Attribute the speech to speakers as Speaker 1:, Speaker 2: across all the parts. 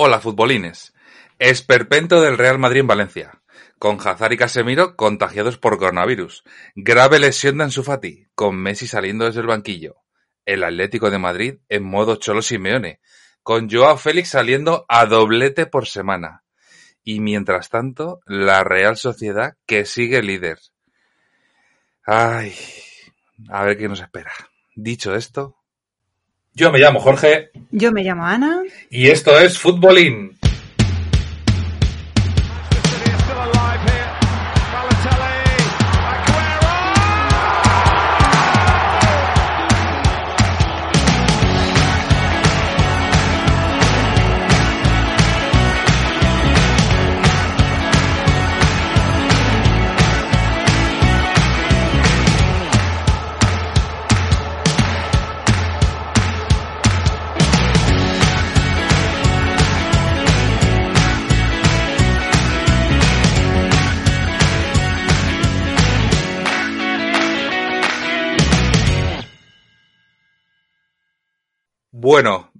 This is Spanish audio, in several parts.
Speaker 1: Hola futbolines. Esperpento del Real Madrid en Valencia. Con Hazard y Casemiro contagiados por coronavirus. Grave lesión de Ansu Fati, con Messi saliendo desde el banquillo. El Atlético de Madrid en modo Cholo Simeone, con Joao Félix saliendo a doblete por semana. Y mientras tanto, la Real Sociedad que sigue líder. Ay, a ver qué nos espera. Dicho esto, yo me llamo Jorge.
Speaker 2: Yo me llamo Ana.
Speaker 1: Y esto es Futbolín.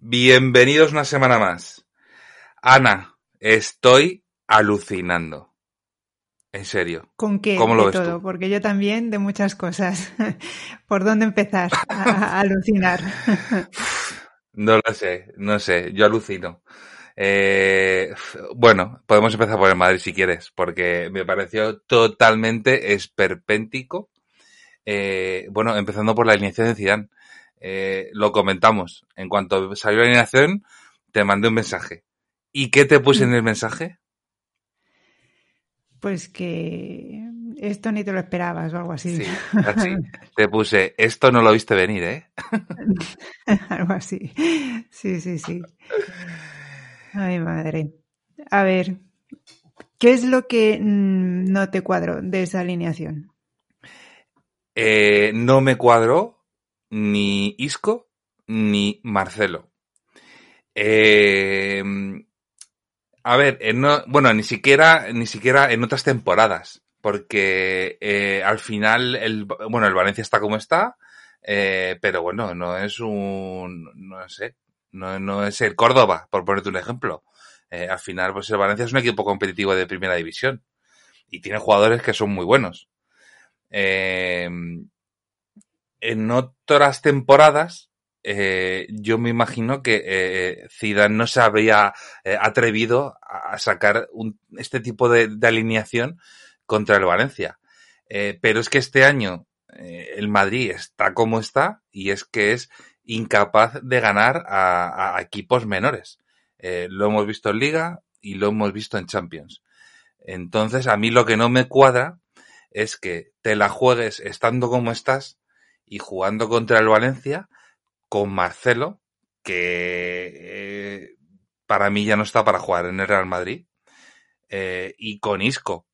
Speaker 1: Bienvenidos una semana más. Ana, estoy alucinando. En serio.
Speaker 2: ¿Con qué?
Speaker 1: ¿Cómo lo
Speaker 2: de
Speaker 1: ves
Speaker 2: todo,
Speaker 1: tú?
Speaker 2: porque yo también de muchas cosas. ¿Por dónde empezar a, a alucinar?
Speaker 1: No lo sé, no sé, yo alucino. Eh, bueno, podemos empezar por el Madrid si quieres, porque me pareció totalmente esperpéntico. Eh, bueno, empezando por la alineación de Zidane. Eh, lo comentamos. En cuanto salió la alineación, te mandé un mensaje. ¿Y qué te puse en el mensaje?
Speaker 2: Pues que esto ni te lo esperabas o algo así.
Speaker 1: Sí, así. Te puse, esto no lo viste venir, ¿eh?
Speaker 2: algo así. Sí, sí, sí. Ay, madre. A ver, ¿qué es lo que mm, no te cuadró de esa alineación?
Speaker 1: Eh, no me cuadró ni Isco ni Marcelo. Eh, a ver, en no- bueno, ni siquiera, ni siquiera en otras temporadas, porque eh, al final, el, bueno, el Valencia está como está, eh, pero bueno, no es un, no sé, no, no es el Córdoba, por ponerte un ejemplo. Eh, al final, pues el Valencia es un equipo competitivo de primera división y tiene jugadores que son muy buenos. Eh, en otras temporadas, eh, yo me imagino que eh, Zidane no se habría eh, atrevido a sacar un- este tipo de, de alineación contra el Valencia. Eh, pero es que este año eh, el Madrid está como está y es que es incapaz de ganar a, a equipos menores. Eh, lo hemos visto en Liga y lo hemos visto en Champions. Entonces, a mí lo que no me cuadra es que te la juegues estando como estás y jugando contra el Valencia con Marcelo, que eh, para mí ya no está para jugar en el Real Madrid, eh, y con Isco,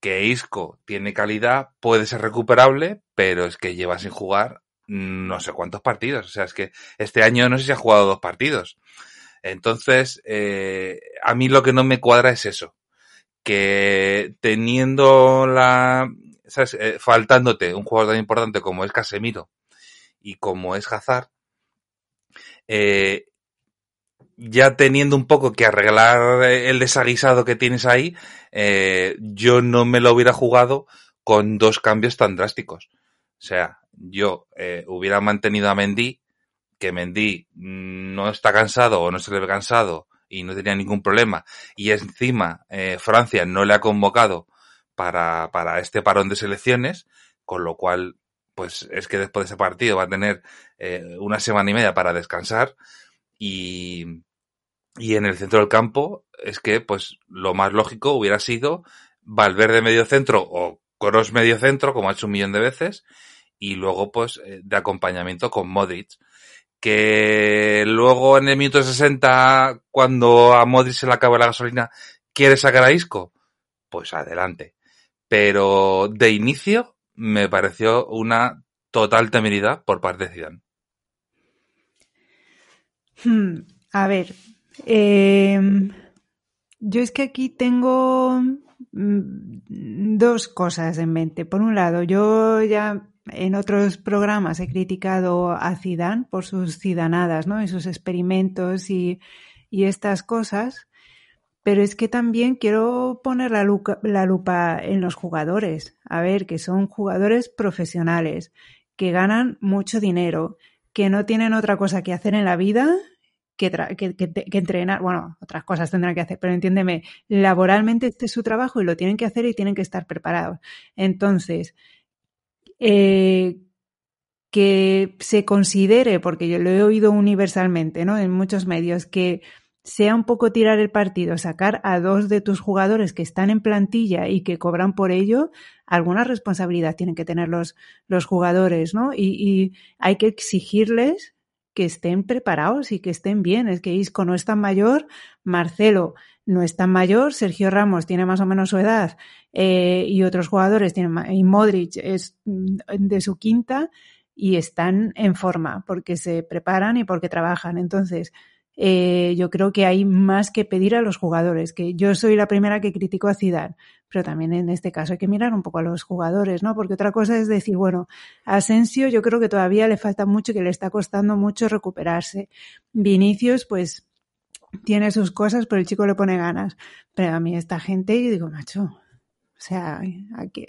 Speaker 1: que Isco tiene calidad, puede ser recuperable, pero es que lleva sin jugar no sé cuántos partidos. O sea, es que este año no sé si ha jugado dos partidos. Entonces, eh, a mí lo que no me cuadra es eso. Que teniendo la, Eh, faltándote un jugador tan importante como es Casemiro y como es Hazard, eh, ya teniendo un poco que arreglar el desaguisado que tienes ahí, eh, yo no me lo hubiera jugado con dos cambios tan drásticos. O sea, yo eh, hubiera mantenido a Mendy, que Mendy no está cansado o no se le ve cansado y no tenía ningún problema, y encima eh, Francia no le ha convocado para, para este parón de selecciones, con lo cual, pues es que después de ese partido va a tener eh, una semana y media para descansar y, y en el centro del campo es que pues lo más lógico hubiera sido Valverde medio centro o Kroos medio centro, como ha hecho un millón de veces, y luego pues eh, de acompañamiento con Modric, Que luego en el minuto 60, cuando a Modric se le acaba la gasolina, quiere sacar a Isco, pues adelante. Pero de inicio me pareció una total temeridad por parte de Zidane.
Speaker 2: Hmm, a ver, eh, yo es que aquí tengo mm, dos cosas en mente. Por un lado, yo ya en otros programas he criticado a Zidane por sus zidanadas, ¿no? Y sus experimentos y, y estas cosas. Pero es que también quiero poner la lupa, en los jugadores. A ver, que son jugadores profesionales, que ganan mucho dinero, que no tienen otra cosa que hacer en la vida que, entrenar, bueno, otras cosas tendrán que hacer, pero entiéndeme, laboralmente este es su trabajo y lo tienen que hacer y tienen que estar preparados. Entonces, eh, que se considere, porque yo lo he oído universalmente, ¿no? En muchos medios, que sea un poco tirar el partido, sacar a dos de tus jugadores que están en plantilla y que cobran por ello, alguna responsabilidad tienen que tener los, los jugadores, ¿no? Y, y hay que exigirles que estén preparados y que estén bien. Es que Isco no es tan mayor, Marcelo no es tan mayor, Sergio Ramos tiene más o menos su edad eh, y otros jugadores tienen y Modric es mm, de su quinta y están en forma porque se preparan y porque trabajan. Entonces, eh, yo creo que hay más que pedir a los jugadores, que yo soy la primera que critico a Zidane, pero también en este caso hay que mirar un poco a los jugadores, ¿no? Porque otra cosa es decir, bueno, a Asensio yo creo que todavía le falta mucho, que le está costando mucho recuperarse. Vinicius, pues tiene sus cosas, pero el chico le pone ganas. Pero a mí esta gente, yo digo, macho, sea, aquí,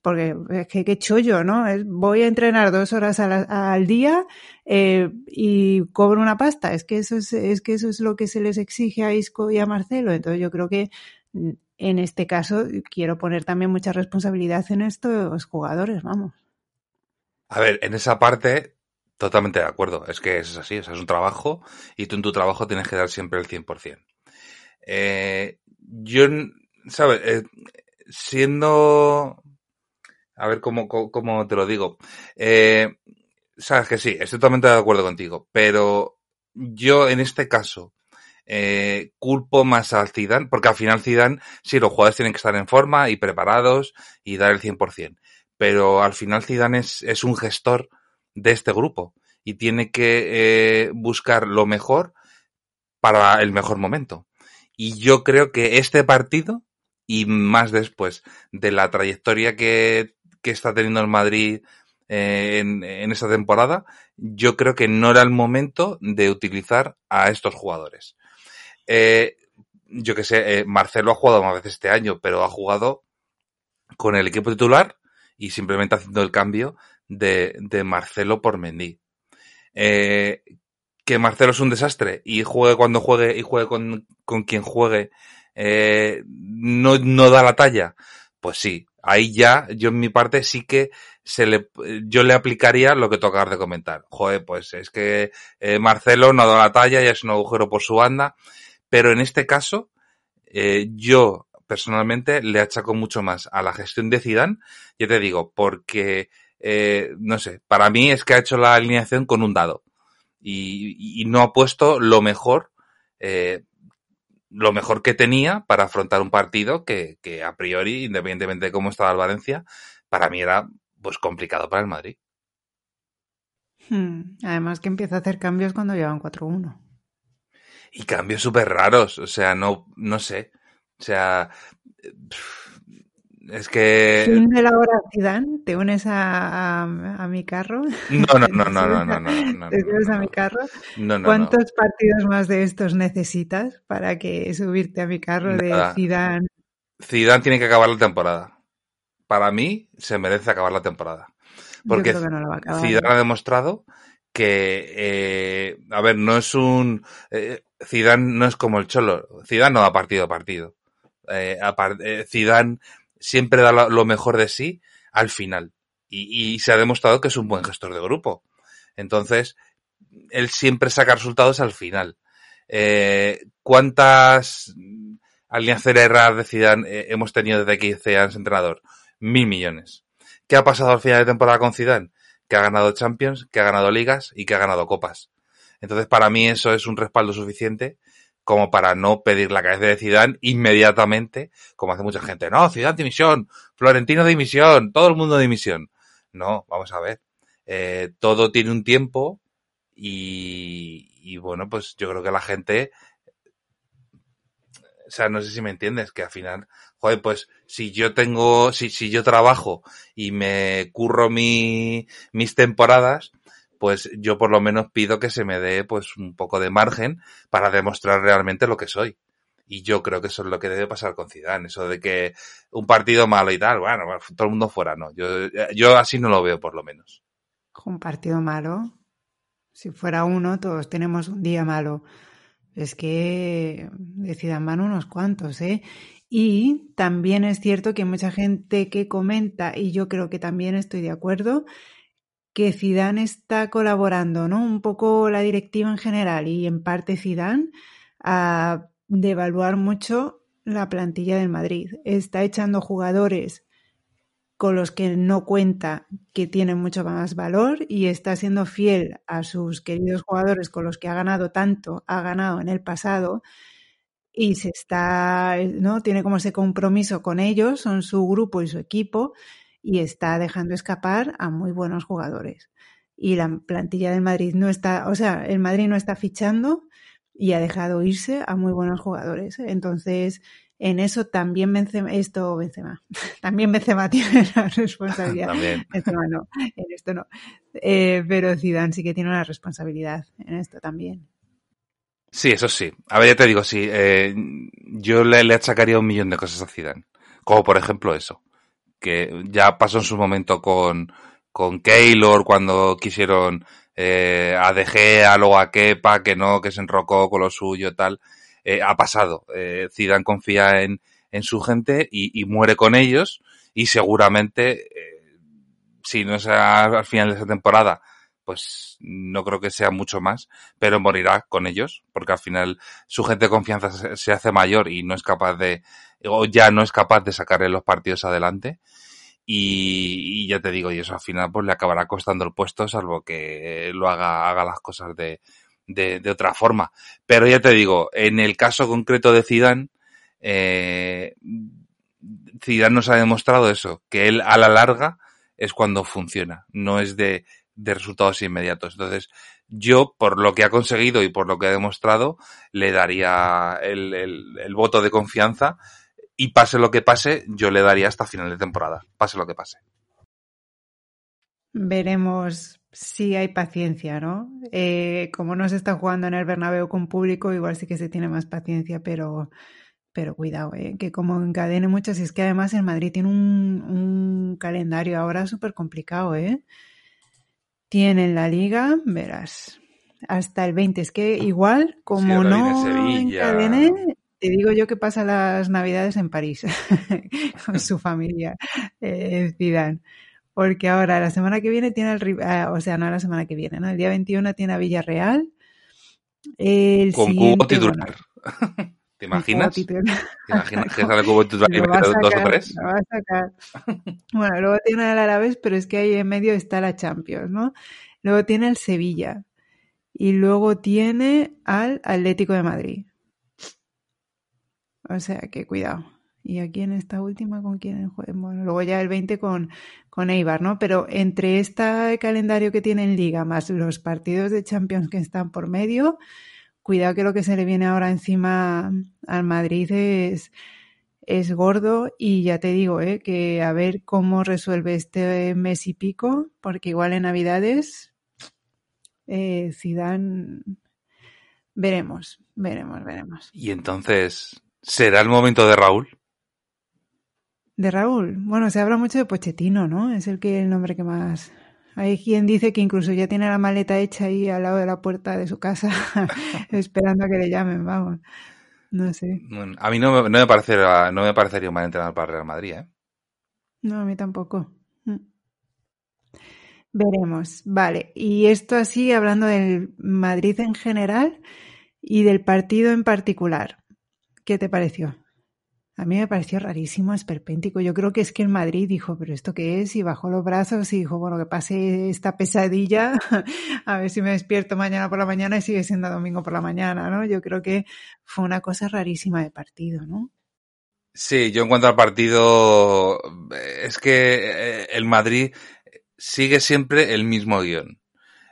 Speaker 2: porque es que qué chollo, ¿no? Voy a entrenar dos horas al, día eh, y cobro una pasta. Es que eso es, es que eso es lo que se les exige a Isco y a Marcelo. Entonces yo creo que mm, en este caso quiero poner también mucha responsabilidad en estos jugadores, vamos.
Speaker 1: A ver, en esa parte totalmente de acuerdo. Es que es así, o sea, es un trabajo y tú en tu trabajo tienes que dar siempre el 100%. Eh, yo, ¿sabes? Eh, siendo... A ver cómo, cómo te lo digo. Eh, sabes que sí, estoy totalmente de acuerdo contigo, pero yo en este caso eh, culpo más al Zidane, porque al final Zidane, sí, los jugadores tienen que estar en forma y preparados y dar el 100%, pero al final Zidane es, es un gestor de este grupo y tiene que eh, buscar lo mejor para el mejor momento. Y yo creo que este partido y más después de la trayectoria que, que está teniendo el Madrid eh, en, en esa temporada, yo creo que no era el momento de utilizar a estos jugadores. Eh, yo que sé, eh, Marcelo ha jugado más veces este año, pero ha jugado con el equipo titular y simplemente haciendo el cambio de, de Marcelo por Mendy. Que Marcelo es un desastre y juegue cuando juegue y juegue con, con quien juegue eh, no, no da la talla. Pues sí, ahí ya, yo en mi parte sí que se le, yo le aplicaría lo que tocar de comentar. Joder, pues es que eh, Marcelo no da la talla, ya es un agujero por su banda, pero en este caso, eh, yo personalmente le achaco mucho más a la gestión de Zidane, yo te digo, porque, eh, no sé, para mí es que ha hecho la alineación con un dado y, y no ha puesto lo mejor, eh, lo mejor que tenía para afrontar un partido que, que a priori, independientemente de cómo estaba el Valencia, para mí era pues complicado para el Madrid.
Speaker 2: Hmm. Además que empieza a hacer cambios cuando llevan 4-1.
Speaker 1: Y cambios súper raros, o sea, no, no sé. O sea, es que...
Speaker 2: ¿Fin de la hora Zidane? ¿Te unes a, a, a mi carro?
Speaker 1: No, no, no, no, no, no, no, no,
Speaker 2: ¿Te unes a mi carro?
Speaker 1: no, no,
Speaker 2: ¿Cuántos partidos más de estos necesitas para que subirte a mi carro
Speaker 1: Nada.
Speaker 2: de Zidane?
Speaker 1: Zidane tiene que acabar la temporada. Para mí, se merece acabar la temporada. Porque
Speaker 2: Yo creo que no lo va a acabar.
Speaker 1: Zidane ha demostrado que, eh, a ver, no es un... Eh, Zidane no es como el Cholo. Zidane no da partido a partido. Eh, eh, Zidane siempre da lo, mejor de sí al final. Y, y se ha demostrado que es un buen gestor de grupo. Entonces, él siempre saca resultados al final. Eh, ¿Cuántas alianzas raras de Zidane eh, hemos tenido desde que Zidane es entrenador? Mil millones. ¿Qué ha pasado al final de temporada con Zidane? Que ha ganado Champions, que ha ganado ligas y que ha ganado copas. Entonces, para mí eso es un respaldo suficiente como para no pedir la cabeza de Zidane inmediatamente, como hace mucha gente. No, Zidane dimisión, Florentino dimisión, todo el mundo dimisión. No, vamos a ver. Eh, todo tiene un tiempo y, y bueno, pues yo creo que la gente o sea, no sé si me entiendes, que al final, joder, pues si yo tengo, si, si yo trabajo y me curro mi, mis temporadas, pues yo por lo menos pido que se me dé pues un poco de margen para demostrar realmente lo que soy. Y yo creo que eso es lo que debe pasar con Zidane, eso de que un partido malo y tal, bueno, todo el mundo fuera, no. Yo, yo así no lo veo por lo menos.
Speaker 2: Un partido malo, si fuera uno, todos tenemos un día malo. Es que decidan van unos cuantos, ¿eh? Y también es cierto que mucha gente que comenta, y yo creo que también estoy de acuerdo, que Zidane está colaborando, ¿no? Un poco la directiva en general y en parte Zidane a devaluar mucho la plantilla del Madrid. Está echando jugadores con los que no cuenta que tienen mucho más valor y está siendo fiel a sus queridos jugadores con los que ha ganado tanto, ha ganado en el pasado y se está, ¿no? Tiene como ese compromiso con ellos, son su grupo y su equipo y está dejando escapar a muy buenos jugadores. Y la plantilla del Madrid no está, o sea, el Madrid no está fichando y ha dejado irse a muy buenos jugadores. Entonces, en eso también Benzema, esto Benzema, también Benzema tiene la responsabilidad. Benzema no, en esto no. Eh, pero Zidane sí que tiene una responsabilidad en esto también.
Speaker 1: Sí, eso sí. A ver, ya te digo, sí. Eh, yo le, le, achacaría un millón de cosas a Zidane. Como por ejemplo eso. Que ya pasó en su momento con, con Keylor cuando quisieron eh, a De Gea, a Kepa, que no, que se enrocó con lo suyo tal eh, ha pasado. Eh, confía en, en su gente y, y, muere con ellos y seguramente, eh, si no es al final de esa temporada, pues no creo que sea mucho más, pero morirá con ellos, porque al final su gente de confianza se hace mayor y no es capaz de, o ya no es capaz de sacarle los partidos adelante. Y, ya te digo, y eso al final pues le acabará costando el puesto, salvo que lo haga, haga las cosas de, de, otra forma. Pero ya te digo, en el caso concreto de Zidane, eh, Zidane nos ha demostrado eso, que él a la larga es cuando funciona, no es de, de resultados inmediatos. Entonces, yo, por lo que ha conseguido y por lo que ha demostrado, le daría el, el voto de confianza y pase lo que pase, yo le daría hasta final de temporada, pase lo que pase.
Speaker 2: Veremos si hay paciencia, ¿no? Eh, como no se está jugando en el Bernabéu con público, igual sí que se tiene más paciencia, pero, pero cuidado, ¿eh? que como encadene muchas, es que además el Madrid tiene un, un calendario ahora súper complicado, ¿eh? Tienen la liga, verás, hasta el 20. Es que igual, como sí, no encadene, te digo yo que pasa las navidades en París con su familia, eh, Zidane porque ahora la semana que viene tiene el, uh, o sea, no la semana que viene, ¿no? El día 21 tiene a Villarreal. El
Speaker 1: Con cubo titular. Bueno, ¿Te imaginas? ¿Te imaginas que sale cubo titular y mete dos o tres?
Speaker 2: Lo va a sacar. bueno, luego tiene el Alavés, pero es que ahí en medio está la Champions, ¿no? Luego tiene el Sevilla. Y luego tiene al Atlético de Madrid. O sea que cuidado. Y aquí en esta última, ¿con quién Bueno, luego ya el 20 con, con Eibar, ¿no? Pero entre este calendario que tiene en Liga más los partidos de Champions que están por medio, cuidado que lo que se le viene ahora encima al Madrid es, es gordo y ya te digo, ¿eh? que a ver cómo resuelve este mes y pico, porque igual en Navidades eh, Zidane veremos, veremos, veremos.
Speaker 1: Y entonces, ¿será el momento de Raúl?
Speaker 2: De Raúl. Bueno, se habla mucho de Pochettino, ¿no? Es el que el nombre que más. Hay quien dice que incluso ya tiene la maleta hecha ahí al lado de la puerta de su casa, esperando a que le llamen, vamos. No sé.
Speaker 1: Bueno, a mí no, no, me parecería, no me parecería un mal entrenador para Real Madrid, ¿eh?
Speaker 2: No, a mí tampoco. Mm. Veremos. Vale. Y esto así, hablando del Madrid en general y del partido en particular. ¿Qué te pareció? A mí me pareció rarísimo, esperpéntico. Yo creo que es que el Madrid dijo, pero ¿esto qué es? Y bajó los brazos y dijo, bueno, que pase esta pesadilla, a ver si me despierto mañana por la mañana y sigue siendo domingo por la mañana, ¿no? Yo creo que fue una cosa rarísima de partido, ¿no?
Speaker 1: Sí, yo en cuanto al partido, es que eh, el Madrid sigue siempre el mismo guion.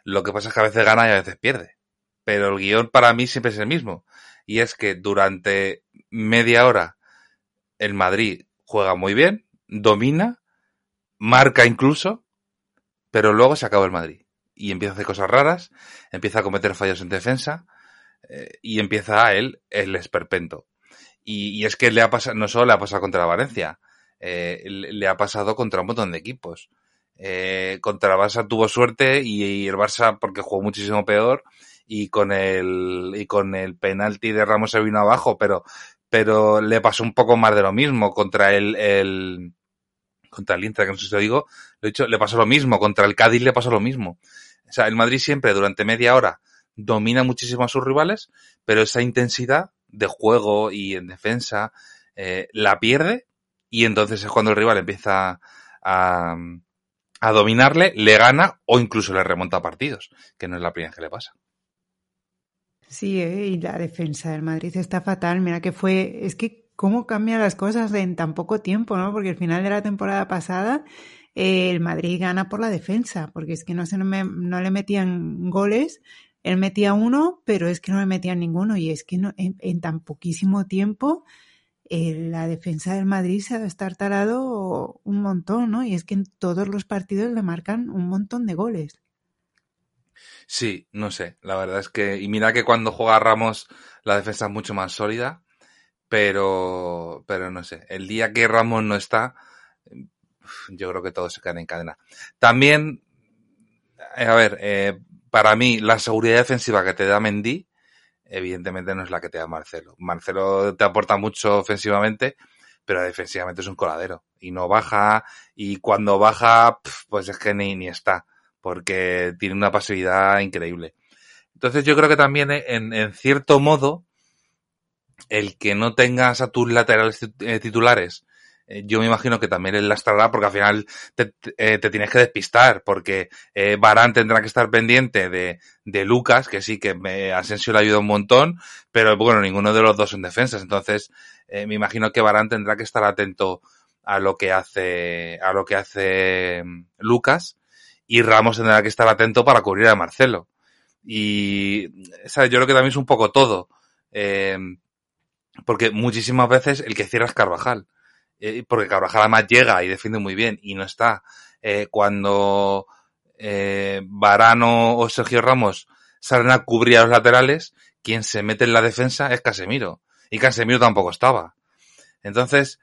Speaker 1: Lo que pasa es que a veces gana y a veces pierde. Pero el guion para mí siempre es el mismo. Y es que durante media hora el Madrid juega muy bien, domina, marca incluso, pero luego se acaba el Madrid. Y empieza a hacer cosas raras, empieza a cometer fallos en defensa eh, y empieza a él el esperpento. Y, es que le ha pasado, no solo le ha pasado contra Valencia, eh, le ha pasado contra un montón de equipos. Eh, contra el Barça tuvo suerte y, el Barça porque jugó muchísimo peor y con el y con el penalti de Ramos se vino abajo, pero pero le pasó un poco más de lo mismo contra el, el contra el Inter, que no sé si lo digo, lo he dicho, le pasó lo mismo, contra el Cádiz le pasó lo mismo. O sea, el Madrid siempre durante media hora domina muchísimo a sus rivales, pero esa intensidad de juego y en defensa eh, la pierde y entonces es cuando el rival empieza a, a dominarle, le gana o incluso le remonta partidos, que no es la primera vez que le pasa.
Speaker 2: Sí, ¿eh? y la defensa del Madrid está fatal. Mira que fue, es que cómo cambian las cosas en tan poco tiempo, ¿no? Porque al final de la temporada pasada eh, el Madrid gana por la defensa, porque es que no, se, no, le metían goles, él metía uno, pero es que no le metían ninguno y es que no, en, tan poquísimo tiempo eh, la defensa del Madrid se ha destartalado un montón, ¿no? Y es que en todos los partidos le marcan un montón de goles.
Speaker 1: Sí, no sé, la verdad es que, y mira que cuando juega Ramos la defensa es mucho más sólida, pero, pero no sé, el día que Ramos no está, yo creo que todo se queda en cadena. También, eh, a ver, eh, para mí la seguridad defensiva que te da Mendy, evidentemente no es la que te da Marcelo. Marcelo te aporta mucho ofensivamente, pero defensivamente es un coladero y no baja y cuando baja, pues es que ni, ni está porque tiene una pasividad increíble. Entonces yo creo que también eh, en, cierto modo el que no tengas a tus laterales eh, titulares eh, yo me imagino que también él lastrará porque al final te, tienes que despistar porque Barán tendrá que estar pendiente de, de Lucas, que sí que me, Asensio le ayuda un montón, pero bueno, ninguno de los dos en defensas. Entonces me imagino que Barán tendrá que estar atento a lo que hace, a lo que hace mm, Lucas y Ramos tendrá que estar atento para cubrir a Marcelo. Y ¿sabes? yo creo que también es un poco todo. Eh, porque muchísimas veces el que cierra es Carvajal. Eh, porque Carvajal además llega y defiende muy bien y no está. Eh, cuando Varano o Sergio Ramos salen a cubrir a los laterales, quien se mete en la defensa es Casemiro. Y Casemiro tampoco estaba. Entonces,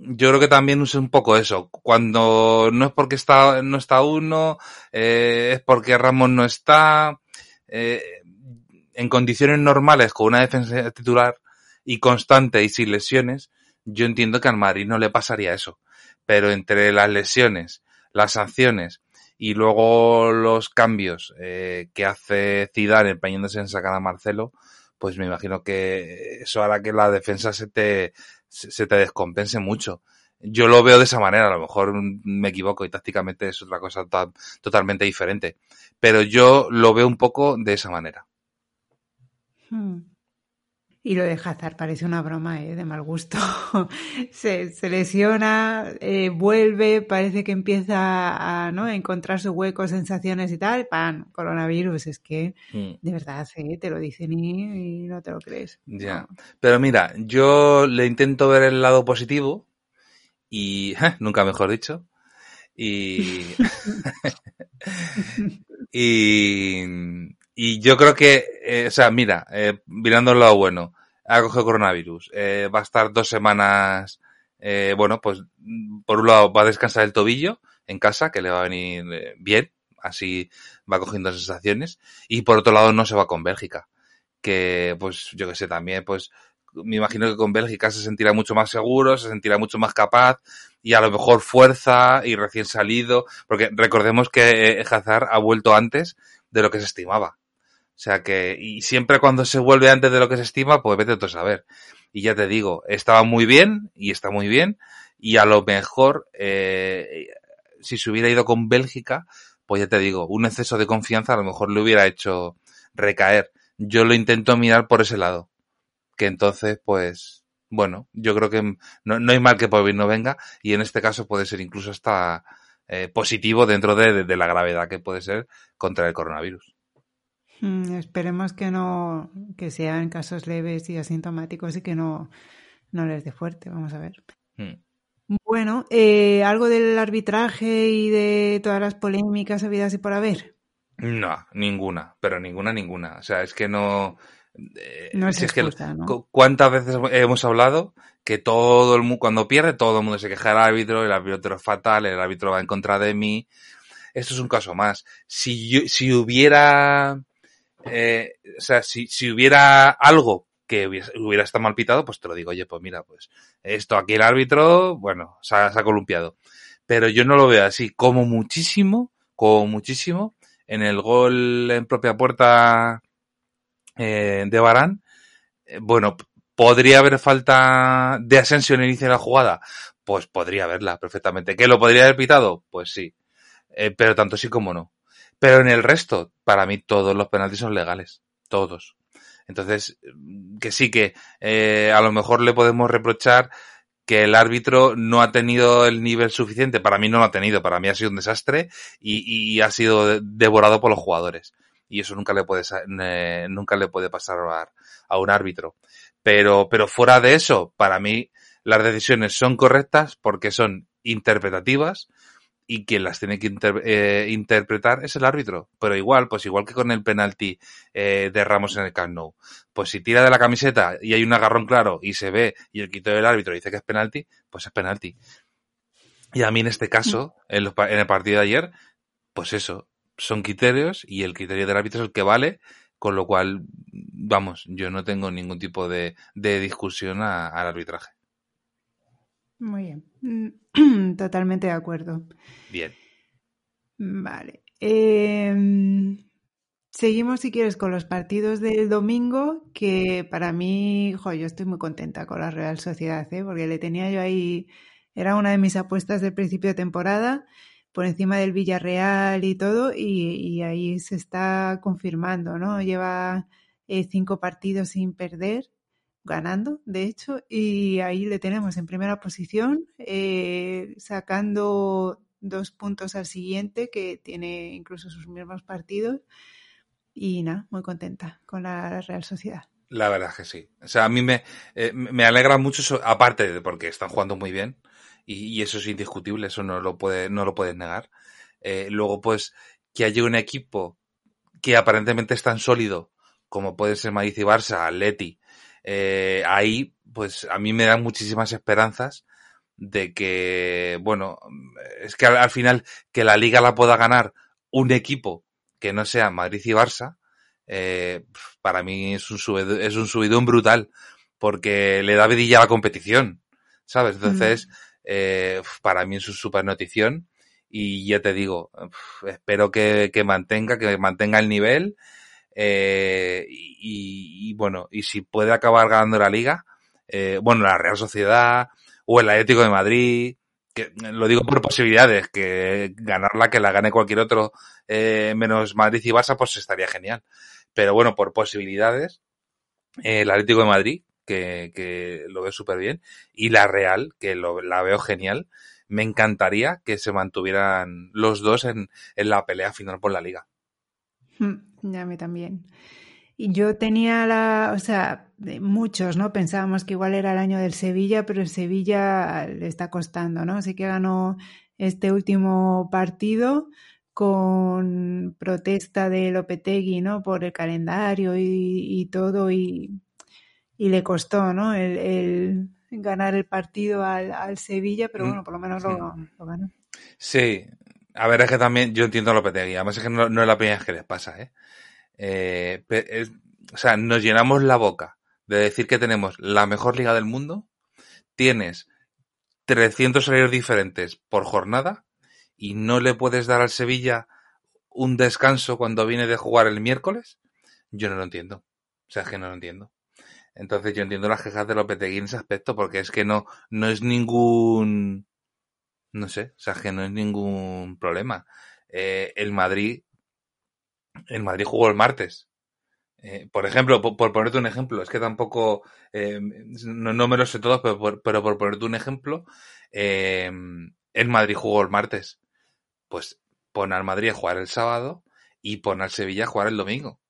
Speaker 1: yo creo que también usa un poco eso. Cuando no es porque está, no está uno, eh, es porque Ramos no está. Eh, en condiciones normales, con una defensa titular y constante y sin lesiones, yo entiendo que al Madrid no le pasaría eso. Pero entre las lesiones, las sanciones y luego los cambios eh, que hace Zidane empeñándose en sacar a Marcelo, pues me imagino que eso hará que la defensa se te, se te descompense mucho. Yo lo veo de esa manera, a lo mejor me equivoco y tácticamente es otra cosa totalmente diferente, pero yo lo veo un poco de esa manera.
Speaker 2: Hmm. Y lo de Hazard parece una broma ¿eh? de mal gusto. se, lesiona, eh, vuelve, parece que empieza a ¿no? encontrar su hueco, sensaciones y tal. ¡Pam! Coronavirus. Es que, mm. de verdad, ¿eh? te lo dicen y, no te lo crees.
Speaker 1: Ya. Pero mira, yo le intento ver el lado positivo y, nunca mejor dicho, y, y, y yo creo que, eh, o sea, mira, eh, mirando el lado bueno, ha cogido coronavirus, eh, va a estar dos semanas, eh, bueno, pues por un lado va a descansar el tobillo en casa, que le va a venir eh, bien, así va cogiendo sensaciones, y por otro lado no se va con Bélgica, que pues yo que sé también, pues me imagino que con Bélgica se sentirá mucho más seguro, se sentirá mucho más capaz y a lo mejor fuerza y recién salido, porque recordemos que Hazard ha vuelto antes de lo que se estimaba. O sea que, y siempre cuando se vuelve antes de lo que se estima, pues vete tú a saber. Y ya te digo, estaba muy bien y está muy bien. Y a lo mejor, eh, si se hubiera ido con Bélgica, pues ya te digo, un exceso de confianza a lo mejor le hubiera hecho recaer. Yo lo intento mirar por ese lado. Que entonces, pues, bueno, yo creo que no, no hay mal que por bien no venga. Y en este caso puede ser incluso hasta eh, positivo dentro de, de la gravedad que puede ser contra el coronavirus.
Speaker 2: Mm, esperemos que no, que sean casos leves y asintomáticos y que no, no les dé fuerte. Vamos a ver.
Speaker 1: Mm.
Speaker 2: Bueno, eh, algo del arbitraje y de todas las polémicas habidas y por haber.
Speaker 1: No, ninguna, pero ninguna, ninguna. O sea, es que no. eh,
Speaker 2: No es
Speaker 1: si es que
Speaker 2: ¿no?
Speaker 1: cu- ¿Cuántas veces hemos hablado que todo el mundo, cuando pierde, todo el mundo se queja del árbitro, el árbitro es fatal, el árbitro va en contra de mí? Esto es un caso más. Si yo, si hubiera, eh, o sea, si, si hubiera algo que hubiera, estado mal pitado, pues te lo digo, oye, pues mira, pues esto aquí el árbitro, bueno, se ha, columpiado. Pero yo no lo veo así, como muchísimo, como muchísimo, en el gol en propia puerta eh, de Barán, eh, bueno, ¿podría haber falta de Asensio en el inicio de la jugada? Pues podría haberla perfectamente. ¿Que lo podría haber pitado? Pues sí. Pero tanto sí como no. Pero en el resto, para mí todos los penaltis son legales. Todos. Entonces, mm, que sí que eh, a lo mejor le podemos reprochar que el árbitro no ha tenido el nivel suficiente. Para mí no lo ha tenido. Para mí ha sido un desastre y, ha sido de- devorado por los jugadores. Y eso nunca le puede, eh, nunca le puede pasar a, a un árbitro. Pero, pero fuera de eso, para mí las decisiones son correctas porque son interpretativas y quien las tiene que inter- eh, interpretar es el árbitro. Pero igual, pues igual que con el penalti eh, de Ramos en el Camp Nou. Pues si tira de la camiseta y hay un agarrón claro y se ve y el quito del árbitro dice que es penalti, pues es penalti. Y a mí en este caso, en, los en el partido de ayer, pues eso, son criterios y el criterio del árbitro es el que vale, con lo cual, vamos, yo no tengo ningún tipo de, de discusión a- al arbitraje.
Speaker 2: Muy bien. Mm, Totalmente de acuerdo.
Speaker 1: Bien.
Speaker 2: Vale. Eh, seguimos, si quieres, con los partidos del domingo, que para mí, jo, yo estoy muy contenta con la Real Sociedad, ¿eh? porque le tenía yo ahí, era una de mis apuestas del principio de temporada, por encima del Villarreal y todo, y, y ahí se está confirmando, ¿no? Lleva eh, cinco partidos sin perder, ganando, de hecho, y ahí le tenemos en primera posición, eh, sacando dos puntos al siguiente, que tiene incluso sus mismos partidos. Y nada, muy contenta con la Real Sociedad.
Speaker 1: La verdad es que sí. O sea, a mí me, eh, alegra mucho, eso, aparte de porque están jugando muy bien, y, y eso es indiscutible, eso no lo, puede, no lo puedes negar. Eh, luego, pues, que haya un equipo que aparentemente es tan sólido como puede ser Madrid y Barça, Atleti, eh, ahí, pues, a mí me dan muchísimas esperanzas de que, bueno, es que al, al final que la liga la pueda ganar un equipo que no sea Madrid y Barça, eh, para mí es un, subidón, es un subidón brutal, porque le da vidilla a la competición, ¿sabes? Entonces, eh, para mí es un super notición y ya te digo, espero que, que mantenga, que mantenga el nivel eh, y, bueno, y si puede acabar ganando la liga, eh, bueno, la Real Sociedad o el Atlético de Madrid, que lo digo por posibilidades, que ganarla, que la gane cualquier otro, eh, menos Madrid y Barça, pues estaría genial. Pero bueno, por posibilidades, eh, el Atlético de Madrid, que, que lo veo súper bien, y la Real, que lo, la veo genial, me encantaría que se mantuvieran los dos en, en la pelea final por la liga.
Speaker 2: Ya a mí también. Y yo tenía la, o sea, muchos, ¿no? Pensábamos que igual era el año del Sevilla, pero el Sevilla le está costando, ¿no? Así que ganó este último partido con protesta de Lopetegui, ¿no? Por el calendario y, y todo, y, y, le costó, ¿no? El, el ganar el partido al, al, Sevilla, pero bueno, por lo menos lo, lo ganó.
Speaker 1: Sí, a ver, es que también yo entiendo a Lopetegui, además es que no, no es la primera vez que les pasa, ¿eh? Eh, o sea, nos llenamos la boca de decir que tenemos la mejor liga del mundo, tienes 300 salarios diferentes por jornada y no le puedes dar al Sevilla un descanso cuando viene de jugar el miércoles. yo no lo entiendo. O sea, es que no lo entiendo. Entonces yo entiendo las quejas de Lopetegui en ese aspecto, porque es que no, no es ningún, no sé, o sea, que no es ningún problema. Eh, el Madrid, el Madrid jugó el martes. Eh, por ejemplo, por, ponerte un ejemplo, es que tampoco, eh, no, me lo sé todos, pero por, pero por ponerte un ejemplo, el Madrid jugó el martes. Pues pon al Madrid a jugar el sábado y pon al Sevilla a jugar el domingo.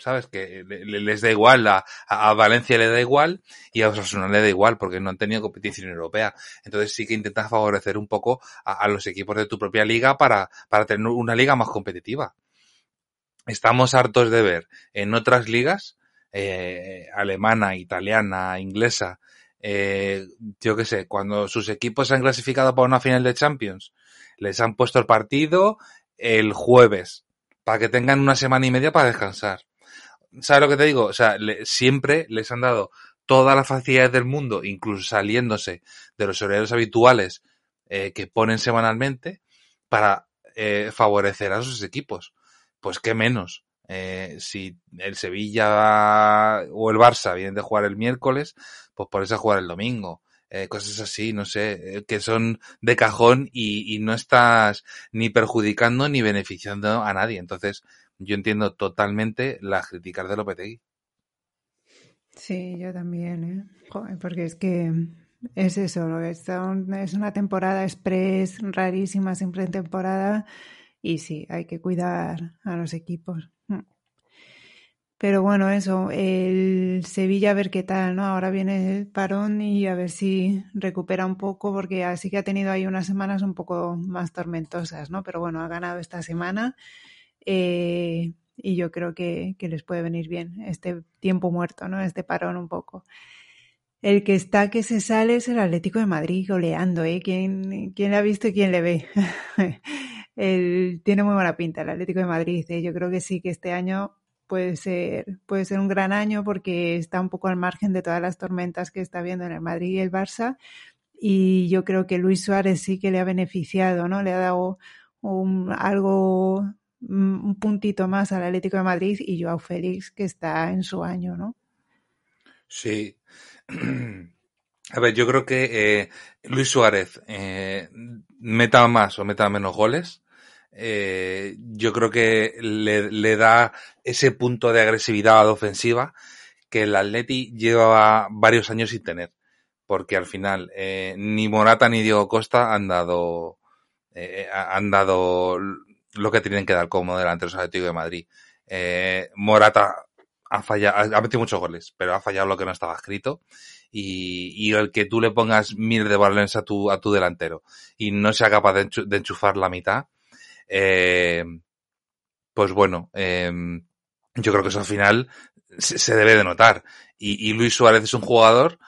Speaker 1: ¿Sabes? Que les da igual, a, a, Valencia le da igual y a Osasuna le da igual porque no han tenido competición europea. Entonces sí que intentas favorecer un poco a, los equipos de tu propia liga para, para tener una liga más competitiva. Estamos hartos de ver en otras ligas, eh, alemana, italiana, inglesa, eh, yo qué sé, cuando sus equipos se han clasificado para una final de Champions, les han puesto el partido el jueves para que tengan una semana y media para descansar. ¿Sabes lo que te digo? O sea, siempre les han dado todas las facilidades del mundo, incluso saliéndose de los horarios habituales eh, que ponen semanalmente, para eh, favorecer a sus equipos. Pues qué menos. Eh, si el Sevilla o el Barça vienen de jugar el miércoles, pues por eso jugar el domingo. Eh, cosas así, no sé, eh, que son de cajón y, y, no estás ni perjudicando ni beneficiando a nadie. Entonces, yo entiendo totalmente las críticas de Lopetegui.
Speaker 2: Sí, yo también, ¿eh? porque es que es eso, es una temporada express rarísima, siempre en temporada, y sí, hay que cuidar a los equipos. Mm. Pero bueno, eso, el Sevilla a ver qué tal, ¿no? Ahora viene el parón y a ver si recupera un poco, porque así que ha tenido ahí unas semanas un poco más tormentosas, ¿no? Pero bueno, ha ganado esta semana eh, y yo creo que, que, les puede venir bien este tiempo muerto, ¿no? Este parón un poco. El que está que se sale es el Atlético de Madrid goleando, ¿eh? ¿Quién, quién le ha visto y quién le ve? el, tiene muy buena pinta el Atlético de Madrid. ¿eh? Yo creo que sí que este año puede ser, puede ser un gran año porque está un poco al margen de todas las tormentas que está viendo en el Madrid y el Barça. Y yo creo que Luis Suárez sí que le ha beneficiado, ¿no? Le ha dado algo un puntito más al Atlético de Madrid y Joao Félix, que está en su año, ¿no?
Speaker 1: Sí. A ver, yo creo que eh, Luis Suárez eh, meta más o meta menos goles. Eh, yo creo que le, le, da ese punto de agresividad ofensiva que el Atleti lleva varios años sin tener. Porque al final ni Morata ni Diego Costa han dado han dado lo que tienen que dar como delanteros Atlético de Madrid. Eh, Morata ha fallado, ha metido muchos goles, pero ha fallado lo que no estaba escrito. Y, y el que tú le pongas mil de balones a tu, a tu delantero y no sea capaz de, enchufar la mitad, eh, pues bueno, eh, yo creo que eso al final se, se debe de notar. Y, y, Luis Suárez es un jugador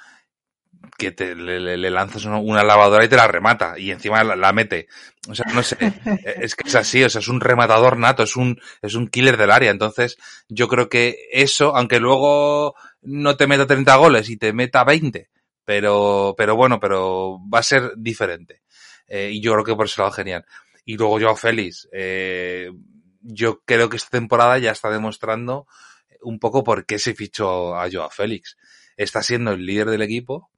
Speaker 1: que te, le, le, lanzas una, lavadora y te la remata y encima la, la, mete. O sea, no sé, es que es así, o sea, es un rematador nato, es un, es un killer del área. Entonces, yo creo que eso, aunque luego no te meta 30 goles y te meta 20, pero, pero bueno, pero va a ser diferente. Eh, y yo creo que por eso lado genial. Y luego Joao Félix, eh, yo creo que esta temporada ya está demostrando un poco por qué se fichó a Joao Félix. Está siendo el líder del equipo,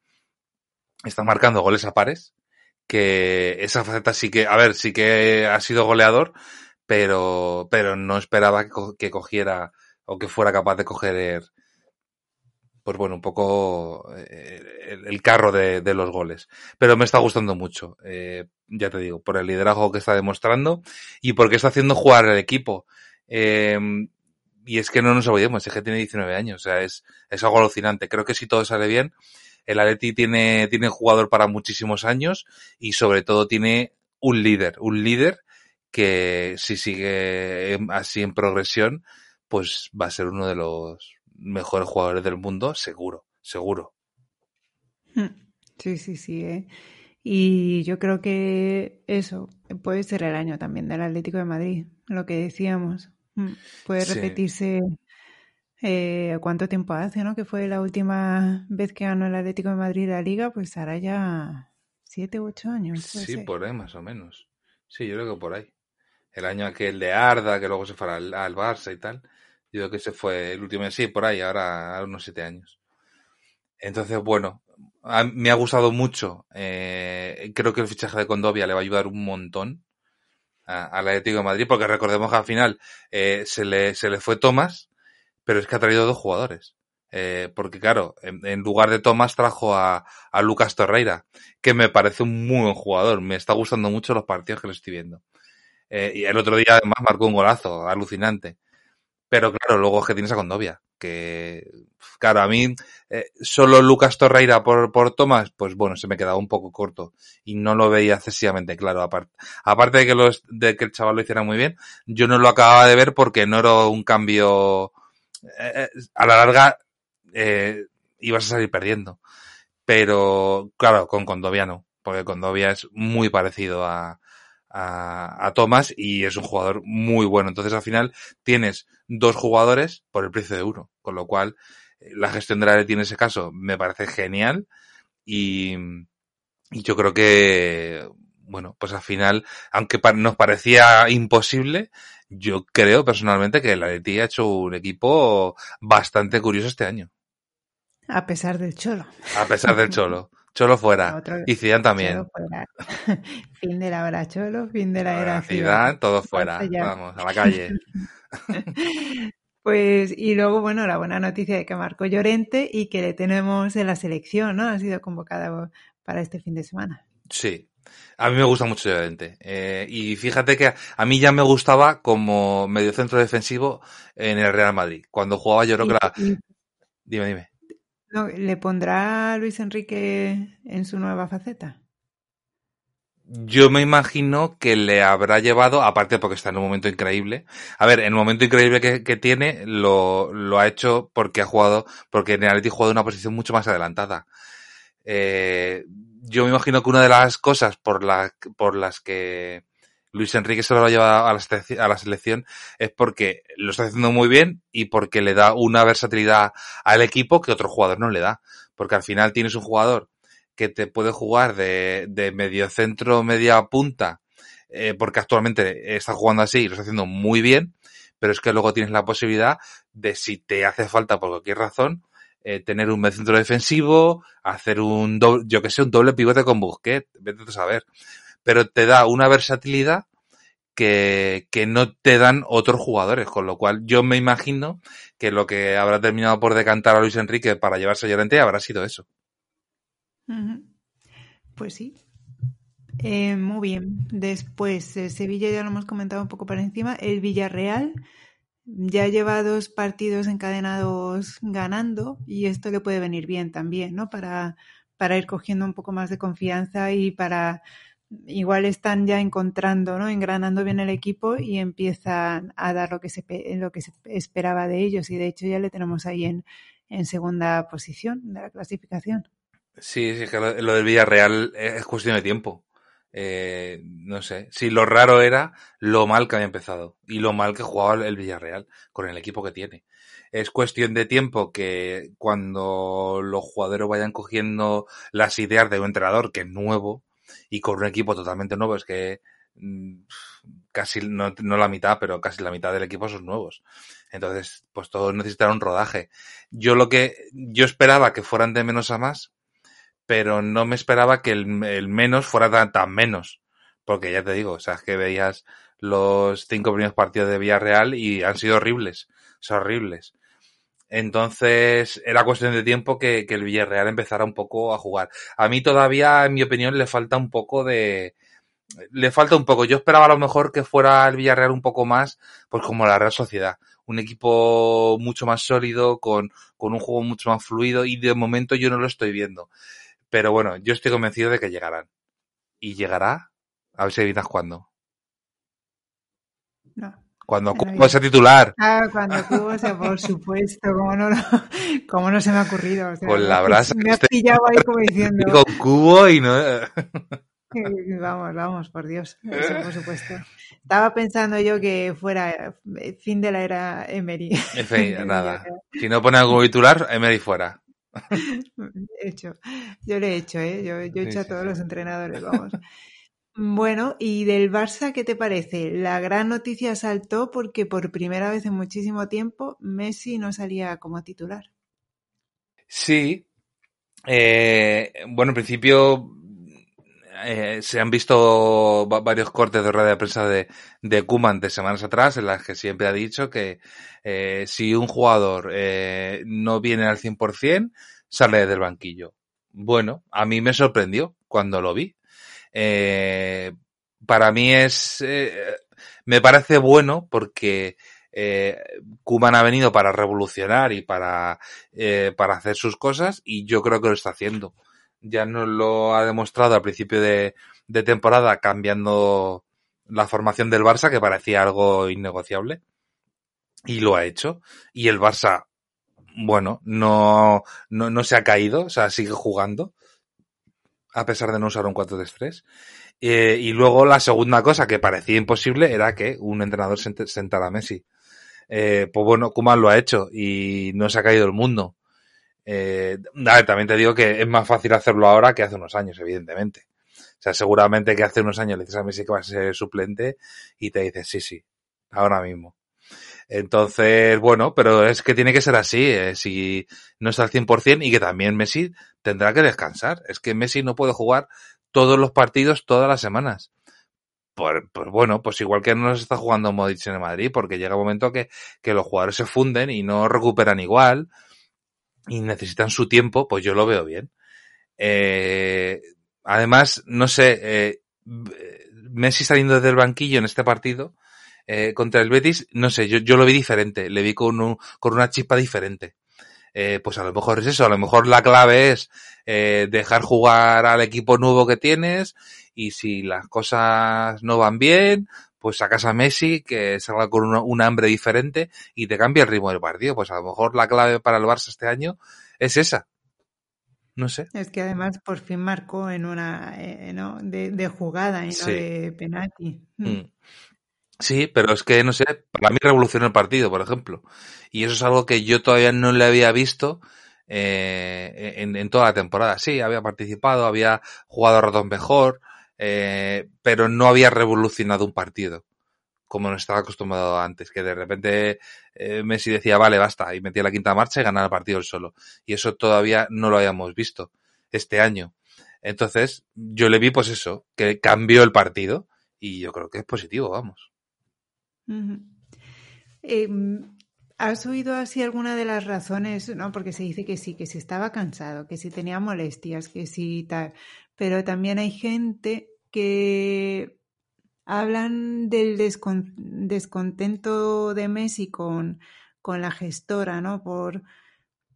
Speaker 1: está marcando goles a pares, que esa faceta sí que, a ver, sí que ha sido goleador, pero, pero no esperaba que, cogiera o que fuera capaz de coger, pues bueno, un poco eh, el, carro de, de, los goles. Pero me está gustando mucho, eh, ya te digo, por el liderazgo que está demostrando y porque está haciendo jugar el equipo. Eh, y es que no nos olvidemos, es que tiene 19 años, o sea, es, es algo alucinante. Creo que si todo sale bien, el Atleti tiene, tiene jugador para muchísimos años y sobre todo tiene un líder, un líder que si sigue así en progresión, pues va a ser uno de los mejores jugadores del mundo, seguro, seguro.
Speaker 2: Hmm. Sí, sí, sí. ¿eh? Y yo creo que eso puede ser el año también del Atlético de Madrid, lo que decíamos. Hmm. Puede repetirse sí. Eh, ¿Cuánto tiempo hace, no? Que fue la última vez que ganó el Atlético de Madrid la Liga, pues hará ya siete u ocho años.
Speaker 1: Sí, ser. por ahí más o menos. Sí, yo creo que por ahí. El año aquel de Arda, que luego se fue al, al Barça y tal. Yo creo que se fue el último, sí, por ahí, ahora a unos siete años. Entonces, bueno, me ha gustado mucho. Eh, creo que el fichaje de Condovia le va a ayudar un montón al Atlético de Madrid, porque recordemos que al final eh, se, le, se le fue Tomás, pero es que ha traído dos jugadores. Eh, porque claro, en, lugar de Tomás trajo a, a, Lucas Torreira, que me parece un muy buen jugador. Me está gustando mucho los partidos que lo estoy viendo. Eh, y el otro día además marcó un golazo, alucinante. Pero claro, luego es que tienes a Condovia, que, claro, a mí, eh, solo Lucas Torreira por, por Tomás, pues bueno, se me quedaba un poco corto y no lo veía excesivamente claro. Aparte, aparte de que los, de que el chaval lo hiciera muy bien, yo no lo acababa de ver porque no era un cambio, a la larga, eh, ibas a salir perdiendo. Pero, claro, con Condovia no, porque Condovia es muy parecido a, a, a Thomas y es un jugador muy bueno. Entonces al final tienes dos jugadores por el precio de uno, con lo cual eh, la gestión de la Leti en ese caso me parece genial y, y yo creo que bueno, pues al final, aunque nos parecía imposible, yo creo personalmente que la Leti ha hecho un equipo bastante curioso este año.
Speaker 2: A pesar del cholo.
Speaker 1: A pesar del cholo. Cholo fuera. y Zidane también.
Speaker 2: fin de la hora Cholo, fin de la era
Speaker 1: Zidane. todo fuera. Vamos, a la calle.
Speaker 2: pues, y luego, bueno, la buena noticia de que marcó Llorente y que le tenemos en la selección, ¿no? Ha sido convocada para este fin de semana.
Speaker 1: Sí, a mí me gusta mucho Llorente. Eh, y fíjate que a mí ya me gustaba como mediocentro defensivo en el Real Madrid. Cuando jugaba yo creo que la... Dime, dime.
Speaker 2: ¿Le pondrá Luis Enrique en su nueva faceta?
Speaker 1: Yo me imagino que le habrá llevado, aparte porque está en un momento increíble. A ver, en el momento increíble que, tiene, lo, lo, ha hecho porque ha jugado, porque en el Atleti jugado en una posición mucho más adelantada. Eh, yo me imagino que una de las cosas por, la, por las que Luis Enrique se lo ha llevado a la, selección es porque lo está haciendo muy bien y porque le da una versatilidad al equipo que otro jugador no le da. Porque al final tienes un jugador que te puede jugar de, de medio centro, media punta, eh, porque actualmente está jugando así y lo está haciendo muy bien, pero es que luego tienes la posibilidad de si te hace falta por cualquier razón, eh, tener un centro defensivo, hacer un doble, yo que sé, un doble pivote con Busquets, vete a saber pero te da una versatilidad que, que no te dan otros jugadores, con lo cual yo me imagino que lo que habrá terminado por decantar a Luis Enrique para llevarse a Llorente habrá sido eso.
Speaker 2: Pues sí. Eh, muy bien. Después, eh, Sevilla ya lo hemos comentado un poco por encima. El Villarreal ya lleva dos partidos encadenados ganando y esto le puede venir bien también, ¿no? Para, para ir cogiendo un poco más de confianza y para igual están ya encontrando, ¿no? Engranando bien el equipo y empiezan a dar lo que se, lo que se esperaba de ellos. Y de hecho ya le tenemos ahí en, en segunda posición de la clasificación.
Speaker 1: Sí, sí, que lo, lo del Villarreal es cuestión de tiempo. Eh, no sé, si lo raro era lo mal que había empezado y lo mal que jugaba el Villarreal con el equipo que tiene. Es cuestión de tiempo que cuando los jugadores vayan cogiendo las ideas de un entrenador que es nuevo, y con un equipo totalmente nuevo, es que mm, casi no, no, la mitad, pero casi la mitad del equipo son nuevos. Entonces, pues todos necesitan un rodaje. Yo lo que, yo esperaba que fueran de menos a más, pero no me esperaba que el, el menos fuera tan, tan, menos. Porque ya te digo, o sea, que veías los cinco primeros partidos de Villarreal y han sido horribles. Son horribles. Entonces era cuestión de tiempo que, que, el Villarreal empezara un poco a jugar. A mí todavía, en mi opinión, le falta un poco de... Le falta un poco. Yo esperaba a lo mejor que fuera el Villarreal un poco más, pues como la Real Sociedad. Un equipo mucho más sólido, con, con un juego mucho más fluido y de momento yo no lo estoy viendo. Pero bueno, yo estoy convencido de que llegarán. ¿Y llegará? A ver si adivinas cuándo.
Speaker 2: No.
Speaker 1: Cuando Cubo sea titular.
Speaker 2: Ah, cuando Cubo sea, por supuesto, como no, como no se me ha ocurrido. O sea,
Speaker 1: con la brasa.
Speaker 2: Me has pillado ahí como diciendo.
Speaker 1: Con Cubo y no.
Speaker 2: Vamos, vamos, por Dios. Eso, por supuesto. Estaba pensando yo que fuera fin de la era Emery.
Speaker 1: En fin, nada. Si no pone algo titular, Emery fuera.
Speaker 2: He hecho. Yo le he hecho, ¿eh? Yo, yo he hecho sí, a todos sí. los entrenadores, vamos. Bueno, ¿y del Barça qué te parece? La gran noticia saltó porque por primera vez en muchísimo tiempo Messi no salía como titular.
Speaker 1: Sí. Eh, bueno, en principio eh, se han visto varios cortes de rueda de prensa de, de Kuman de semanas atrás en las que siempre ha dicho que eh, si un jugador eh, no viene al 100%, sale del banquillo. Bueno, a mí me sorprendió cuando lo vi. Eh, para mí es, eh, me parece bueno porque eh, Kuman ha venido para revolucionar y para, eh, para hacer sus cosas y yo creo que lo está haciendo. Ya nos lo ha demostrado al principio de, temporada cambiando la formación del Barça que parecía algo innegociable y lo ha hecho. Y el Barça, bueno, no, no, no se ha caído, o sea, sigue jugando a pesar de no usar un 4-3-3. Eh, y luego la segunda cosa que parecía imposible era que un entrenador sent sentara a Messi. Eh, pues bueno, Kuman lo ha hecho y no se ha caído el mundo. Eh, a ver, también te digo que es más fácil hacerlo ahora que hace unos años, evidentemente. O sea, seguramente que hace unos años le dices a Messi que va a ser suplente y te dices, sí, sí, ahora mismo. Entonces, bueno, pero es que tiene que ser así, eh, si no está al 100% y que también Messi tendrá que descansar. Es que Messi no puede jugar todos los partidos todas las semanas. Pues, pues bueno, pues igual que no se está jugando Modric en Madrid, porque llega un momento que, que los jugadores se funden y no recuperan igual y necesitan su tiempo, pues yo lo veo bien. Eh, además, no sé, eh, Messi saliendo desde el banquillo en este partido, eh, contra el Betis, no sé, yo, yo lo vi diferente, le vi con, un, con una chispa diferente. Eh, pues a lo mejor es eso, a lo mejor la clave es eh, dejar jugar al equipo nuevo que tienes y si las cosas no van bien, pues sacas a Messi que salga con una, un hambre diferente y te cambia el ritmo del partido. Pues a lo mejor la clave para el Barça este año es esa. No sé.
Speaker 2: Es que además por fin marcó en una eh, ¿no? de, de, jugada y sí. no de penalti.
Speaker 1: Mm. Sí, pero es que, no sé, para mí revolucionó el partido, por ejemplo. Y eso es algo que yo todavía no le había visto eh, en, en, toda la temporada. Sí, había participado, había jugado a ratos mejor, eh, pero no había revolucionado un partido como no estaba acostumbrado antes, que de repente eh, Messi decía, vale, basta, y metía la quinta marcha y ganaba el partido él solo. Y eso todavía no lo habíamos visto este año. Entonces, yo le vi pues eso, que cambió el partido, y yo creo que es positivo, vamos.
Speaker 2: Eh, ¿Has oído así alguna de las razones? No, porque se dice que sí, que si estaba cansado, que si tenía molestias, que si tal. Pero también hay gente que hablan del descon descontento de Messi con, con la gestora, ¿no? Por,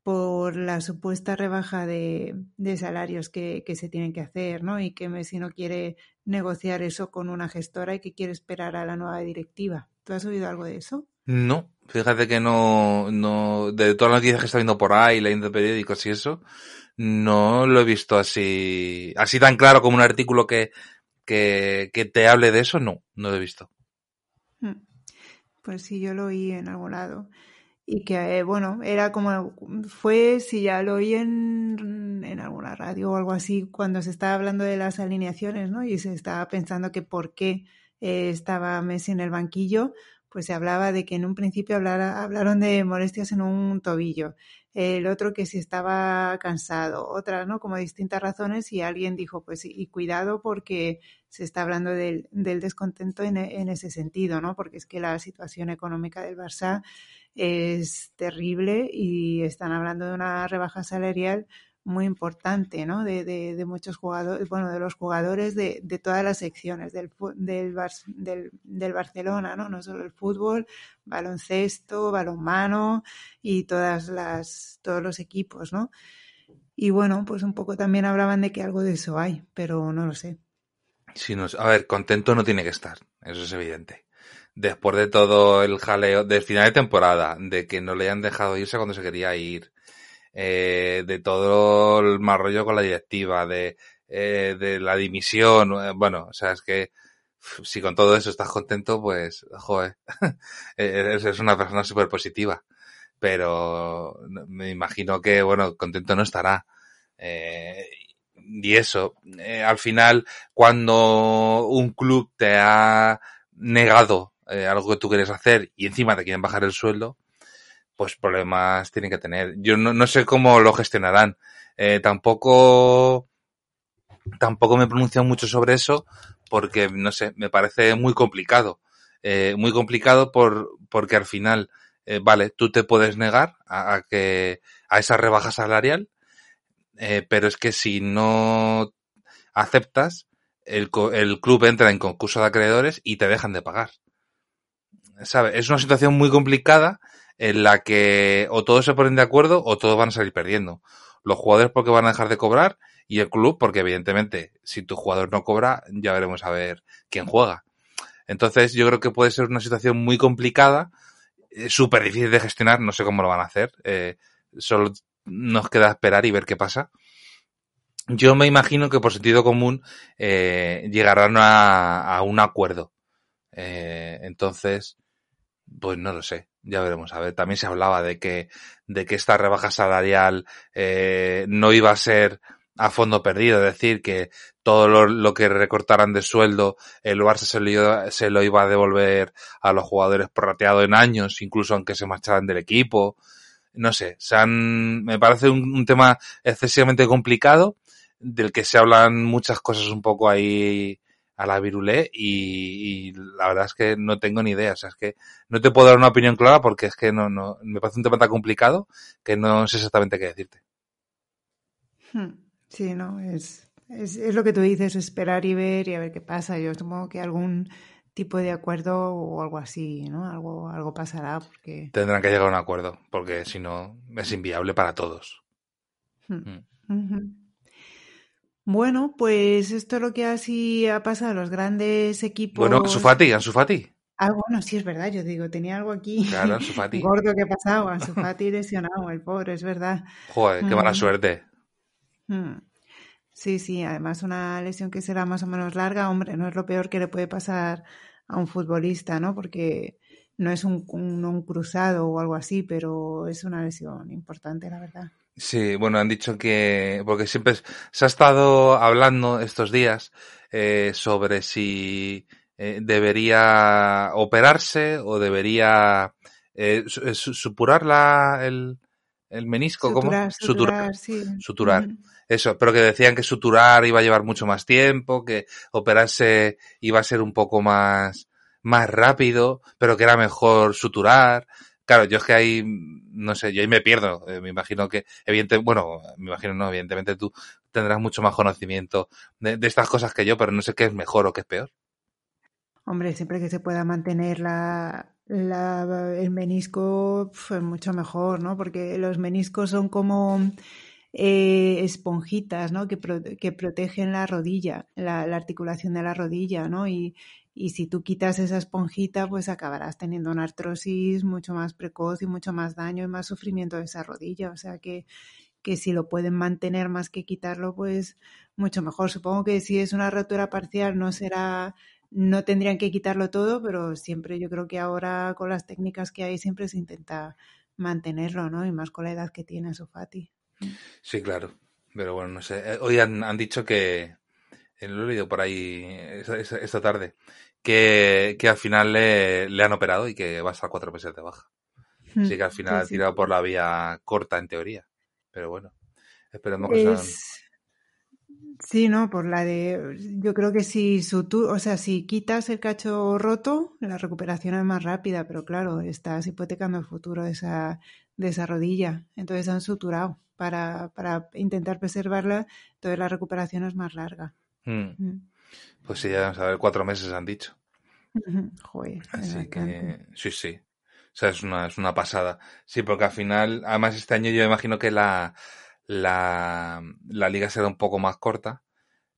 Speaker 2: por la supuesta rebaja de, de salarios que, que, se tienen que hacer, ¿no? Y que Messi no quiere negociar eso con una gestora y que quiere esperar a la nueva directiva. ¿Tú has oído algo de eso?
Speaker 1: No, fíjate que no, no, de todas las noticias que está viendo por ahí, leyendo periódicos y eso, no lo he visto así, así tan claro como un artículo que, que, te hable de eso, no, no lo he visto.
Speaker 2: Hmm. Pues sí, yo lo oí en algún lado. Y que, eh, bueno, era como, fue, si ya lo oí en, en alguna radio o algo así, cuando se estaba hablando de las alineaciones, ¿no? Y se estaba pensando que por qué eh, estaba Messi en el banquillo, pues se hablaba de que en un principio hablara, hablaron de molestias en un tobillo, el otro que si estaba cansado, otras, ¿no? Como distintas razones y alguien dijo, pues y cuidado porque se está hablando del, del descontento en, en, ese sentido, ¿no? Porque es que la situación económica del Barça es terrible y están hablando de una rebaja salarial muy importante, ¿no? De, de, de, muchos jugadores, bueno, de los jugadores de, todas las secciones del, del, del, Barcelona, ¿no? No solo el fútbol, baloncesto, balonmano y todas las, todos los equipos, ¿no? Y bueno, pues un poco también hablaban de que algo de eso hay, pero no lo sé.
Speaker 1: Sí, no, a ver, contento no tiene que estar, eso es evidente. Después de todo el jaleo del final de temporada, de que no le hayan dejado irse cuando se quería ir, eh, de todo el mal rollo con la directiva, de, eh, de la dimisión, eh, bueno, o sea, es que si con todo eso estás contento, pues, joder, eres una persona súper positiva. Pero me imagino que, bueno, contento no estará. Eh, y eso, eh, al final, cuando un club te ha negado eh, algo que tú quieres hacer y encima te quieren bajar el sueldo, pues problemas tienen que tener. Yo no, no sé cómo lo gestionarán. Eh, tampoco, tampoco me he pronunciado mucho sobre eso porque, no sé, me parece muy complicado. Eh, muy complicado por, porque al final, eh, vale, tú te puedes negar a, que, a esa rebaja salarial, pero es que si no aceptas, el, el club entra en concurso de acreedores y te dejan de pagar. ¿Sabes? Es una situación muy complicada en la que o todos se ponen de acuerdo o todos van a salir perdiendo. Los jugadores porque van a dejar de cobrar y el club porque evidentemente si tu jugador no cobra ya veremos a ver quién juega. Entonces yo creo que puede ser una situación muy complicada, eh, súper difícil de gestionar, no sé cómo lo van a hacer. Eh, solo nos queda esperar y ver qué pasa. Yo me imagino que por sentido común eh, llegarán a, a un acuerdo. Eh, entonces, pues no lo sé, ya veremos. A ver, también se hablaba de que, de que esta rebaja salarial eh, no iba a ser a fondo perdido, es decir, que todo lo, que recortaran de sueldo el Barça se lo, iba, se lo iba a devolver a los jugadores prorrateado en años, incluso aunque se marcharan del equipo. No sé, se han, me parece un, un tema excesivamente complicado del que se hablan muchas cosas un poco ahí a la virulé y, y, la verdad es que no tengo ni idea. O sea, es que no te puedo dar una opinión clara porque es que no, no, me parece un tema tan complicado que no sé exactamente qué decirte.
Speaker 2: Hmm. Sí, no, es, es, es lo que tú dices, esperar y ver y a ver qué pasa. Yo supongo que algún tipo de acuerdo o algo así, ¿no? Algo, algo pasará porque...
Speaker 1: Tendrán que llegar a un acuerdo porque si no es inviable para todos.
Speaker 2: Hmm. Uh -huh. Bueno, pues esto es lo que así ha pasado a los grandes equipos.
Speaker 1: Bueno, Ansu Fati, Ansu Fati.
Speaker 2: Ah, bueno, sí, es verdad, yo digo, tenía algo aquí
Speaker 1: claro, Ansu Fati.
Speaker 2: gordo que pasaba, Ansu Fati lesionado, el pobre, es verdad.
Speaker 1: Joder, qué mala suerte.
Speaker 2: Hmm. Sí, sí, además una lesión que será más o menos larga, hombre, no es lo peor que le puede pasar a un futbolista, ¿no? Porque no es un, un, un cruzado o algo así, pero es una lesión importante, la verdad.
Speaker 1: Sí, bueno, han dicho que, porque siempre se ha estado hablando estos días eh, sobre si eh, debería operarse o debería eh, supurar la, el, el menisco,
Speaker 2: suturar,
Speaker 1: ¿cómo?
Speaker 2: Suturar, sí.
Speaker 1: Suturar. Mm. Eso, pero que decían que suturar iba a llevar mucho más tiempo, que operarse iba a ser un poco más, más rápido, pero que era mejor suturar. Claro, yo es que ahí, no sé, yo ahí me pierdo. Eh, me imagino que, evidentemente, bueno, me imagino no, evidentemente tú tendrás mucho más conocimiento de, estas cosas que yo, pero no sé qué es mejor o qué es peor.
Speaker 2: Hombre, siempre que se pueda mantener la, la el menisco, pues mucho mejor, ¿no? Porque los meniscos son como eh, esponjitas, ¿no? Que, que protegen la rodilla, la, la, articulación de la rodilla, ¿no? Y, y si tú quitas esa esponjita, pues acabarás teniendo una artrosis mucho más precoz y mucho más daño y más sufrimiento de esa rodilla. O sea que, que si lo pueden mantener más que quitarlo, pues mucho mejor. Supongo que si es una rotura parcial no será, no tendrían que quitarlo todo, pero siempre yo creo que ahora con las técnicas que hay siempre se intenta mantenerlo, ¿no? Y más con la edad que tiene Sofati.
Speaker 1: Sí, claro. Pero bueno, no sé. Hoy han, han dicho que, lo he leído por ahí esta, tarde, que, que al final le, le, han operado y que va a estar cuatro meses de baja. Así que al final sí, ha tirado sí. por la vía corta en teoría. Pero bueno, esperemos que
Speaker 2: es... sean... Sí, no, por la de. Yo creo que si sutur, o sea, si quitas el cacho roto, la recuperación es más rápida, pero claro, estás hipotecando el futuro de esa, de esa rodilla. Entonces han suturado para, para intentar preservarla, entonces la recuperación es más larga.
Speaker 1: Mm. Mm. Pues sí, ya vamos a ver, cuatro meses han dicho.
Speaker 2: Joder,
Speaker 1: Así que sí, sí. O sea, es una, es una pasada. Sí, porque al final, además este año yo imagino que la, la, la liga será un poco más corta,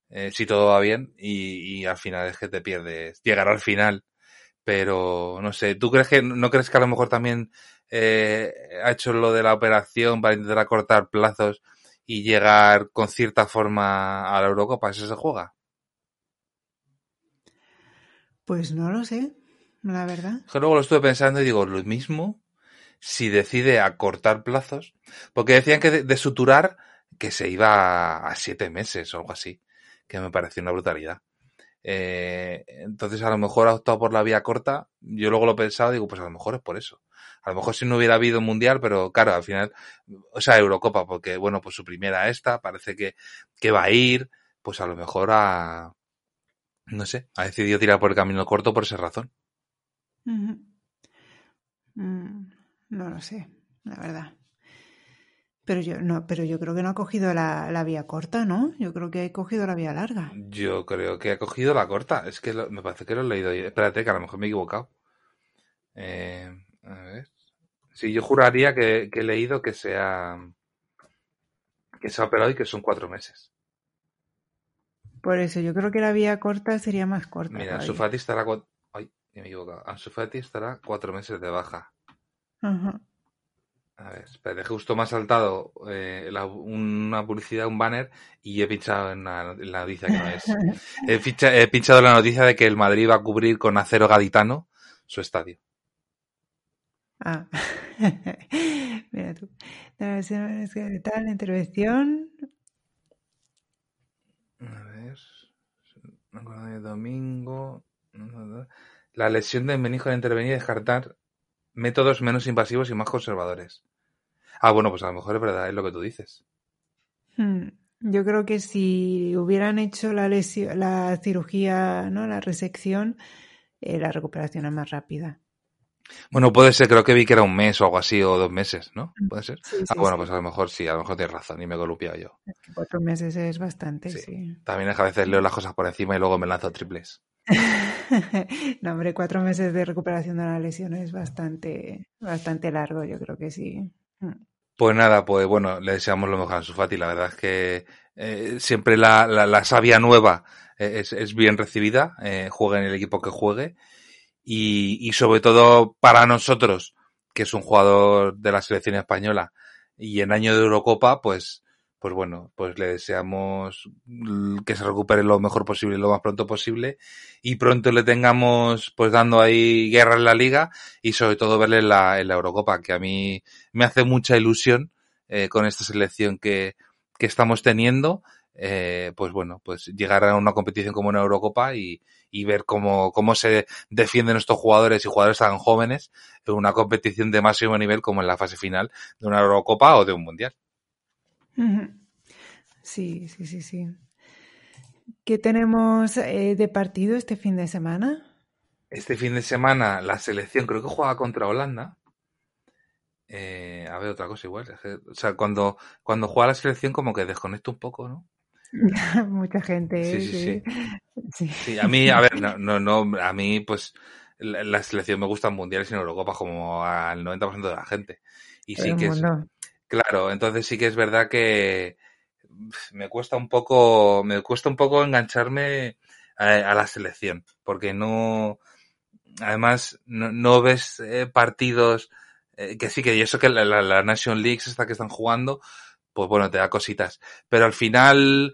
Speaker 1: eh, si todo va bien, y, y, al final es que te pierdes. Llegar al final, pero no sé, ¿tú crees que, no crees que a lo mejor también eh, ha hecho lo de la operación para intentar acortar plazos y llegar con cierta forma a la Eurocopa? ¿Eso se juega?
Speaker 2: Pues no lo sé, la verdad.
Speaker 1: Que luego lo estuve pensando y digo, lo mismo si decide acortar plazos, porque decían que de, de suturar que se iba a siete meses o algo así, que me pareció una brutalidad. Eh, entonces a lo mejor ha optado por la vía corta. Yo luego lo he pensado, digo, pues a lo mejor es por eso. A lo mejor si no hubiera habido mundial, pero claro, al final, o sea, Eurocopa, porque bueno, pues su primera esta, parece que, que va a ir, pues a lo mejor a, no sé, ha decidido tirar por el camino corto por esa razón.
Speaker 2: Mm, no lo sé, la verdad. Pero yo no, pero yo creo que no ha cogido la, la vía corta, ¿no? Yo creo que ha cogido la vía larga.
Speaker 1: Yo creo que ha cogido la corta. Es que lo- me parece que lo he leído. Espérate, que a lo mejor me he equivocado. Eh, a ver. Sí, yo juraría que, que he leído que sea que se ha operado y que son cuatro meses.
Speaker 2: Por eso, yo creo que la vía corta sería más corta.
Speaker 1: Mira. Ansu Fati estará cua- Ay, me he equivocado. Ansu Fati estará cuatro meses de baja.
Speaker 2: Ajá.
Speaker 1: A ver, espérate, justo me ha saltado eh, la- una publicidad, un banner, y he pinchado en la, en la noticia que no es. He, ficha- he pinchado en la noticia de que el Madrid va a cubrir con acero gaditano su estadio.
Speaker 2: Ah. Mira tú. La versión es que tal, la intervención.
Speaker 1: A ver. Me acuerdo de domingo. La lesión del menisco de intervenir y descartar métodos menos invasivos y más conservadores. Ah, bueno, pues a lo mejor es verdad, es lo que tú dices.
Speaker 2: Hmm, Yo creo que si hubieran hecho la lesión, la cirugía, ¿no? La resección, eh, la recuperación es más rápida.
Speaker 1: Bueno, puede ser, creo que vi que era un mes o algo así, o dos meses, ¿no? Puede ser.
Speaker 2: Sí,
Speaker 1: Ah, bueno,
Speaker 2: sí.
Speaker 1: pues a lo mejor sí, a lo mejor tienes razón y me he columpiado yo.
Speaker 2: Es que cuatro meses es bastante,
Speaker 1: Sí. También es que a veces leo las cosas por encima y luego me lanzo triples.
Speaker 2: No, hombre, cuatro meses de recuperación de una lesión es bastante, bastante largo, yo creo que sí. Hmm.
Speaker 1: Pues nada, pues bueno, le deseamos lo mejor a Ansu Fati. La verdad es que eh, siempre la, la, la savia nueva eh, es, es bien recibida, eh, juegue en el equipo que juegue. Y, y sobre todo para nosotros, que es un jugador de la selección española y en año de Eurocopa, pues, pues bueno, pues le deseamos que se recupere lo mejor posible, lo más pronto posible y pronto le tengamos pues dando ahí guerra en la liga y sobre todo verle en la, en la Eurocopa, que a mí me hace mucha ilusión eh, con esta selección que, que estamos teniendo, eh, pues bueno, pues llegar a una competición como una Eurocopa y, y ver cómo, cómo se defienden estos jugadores y jugadores tan jóvenes en una competición de máximo nivel como en la fase final de una Eurocopa o de un Mundial.
Speaker 2: Sí, sí, sí, sí. ¿Qué tenemos eh, de partido este fin de semana?
Speaker 1: Este fin de semana la selección creo que juega contra Holanda. Eh, a ver, otra cosa igual. o sea, cuando, cuando juega la selección como que desconecto un poco, ¿no?
Speaker 2: Mucha gente.
Speaker 1: Sí, sí,
Speaker 2: sí. Sí.
Speaker 1: Sí, a mí, a ver, no, no, no, a mí, pues, la, la selección me gustan mundiales y en Eurocopa como al 90% de la gente. Y sí que es, claro, entonces sí que es verdad que me cuesta un poco, me cuesta un poco engancharme a, a la selección, porque no, además, no, no ves eh, partidos eh, que sí que, y eso que la, la, la Nation League esta que están jugando, pues bueno, te da cositas. Pero al final,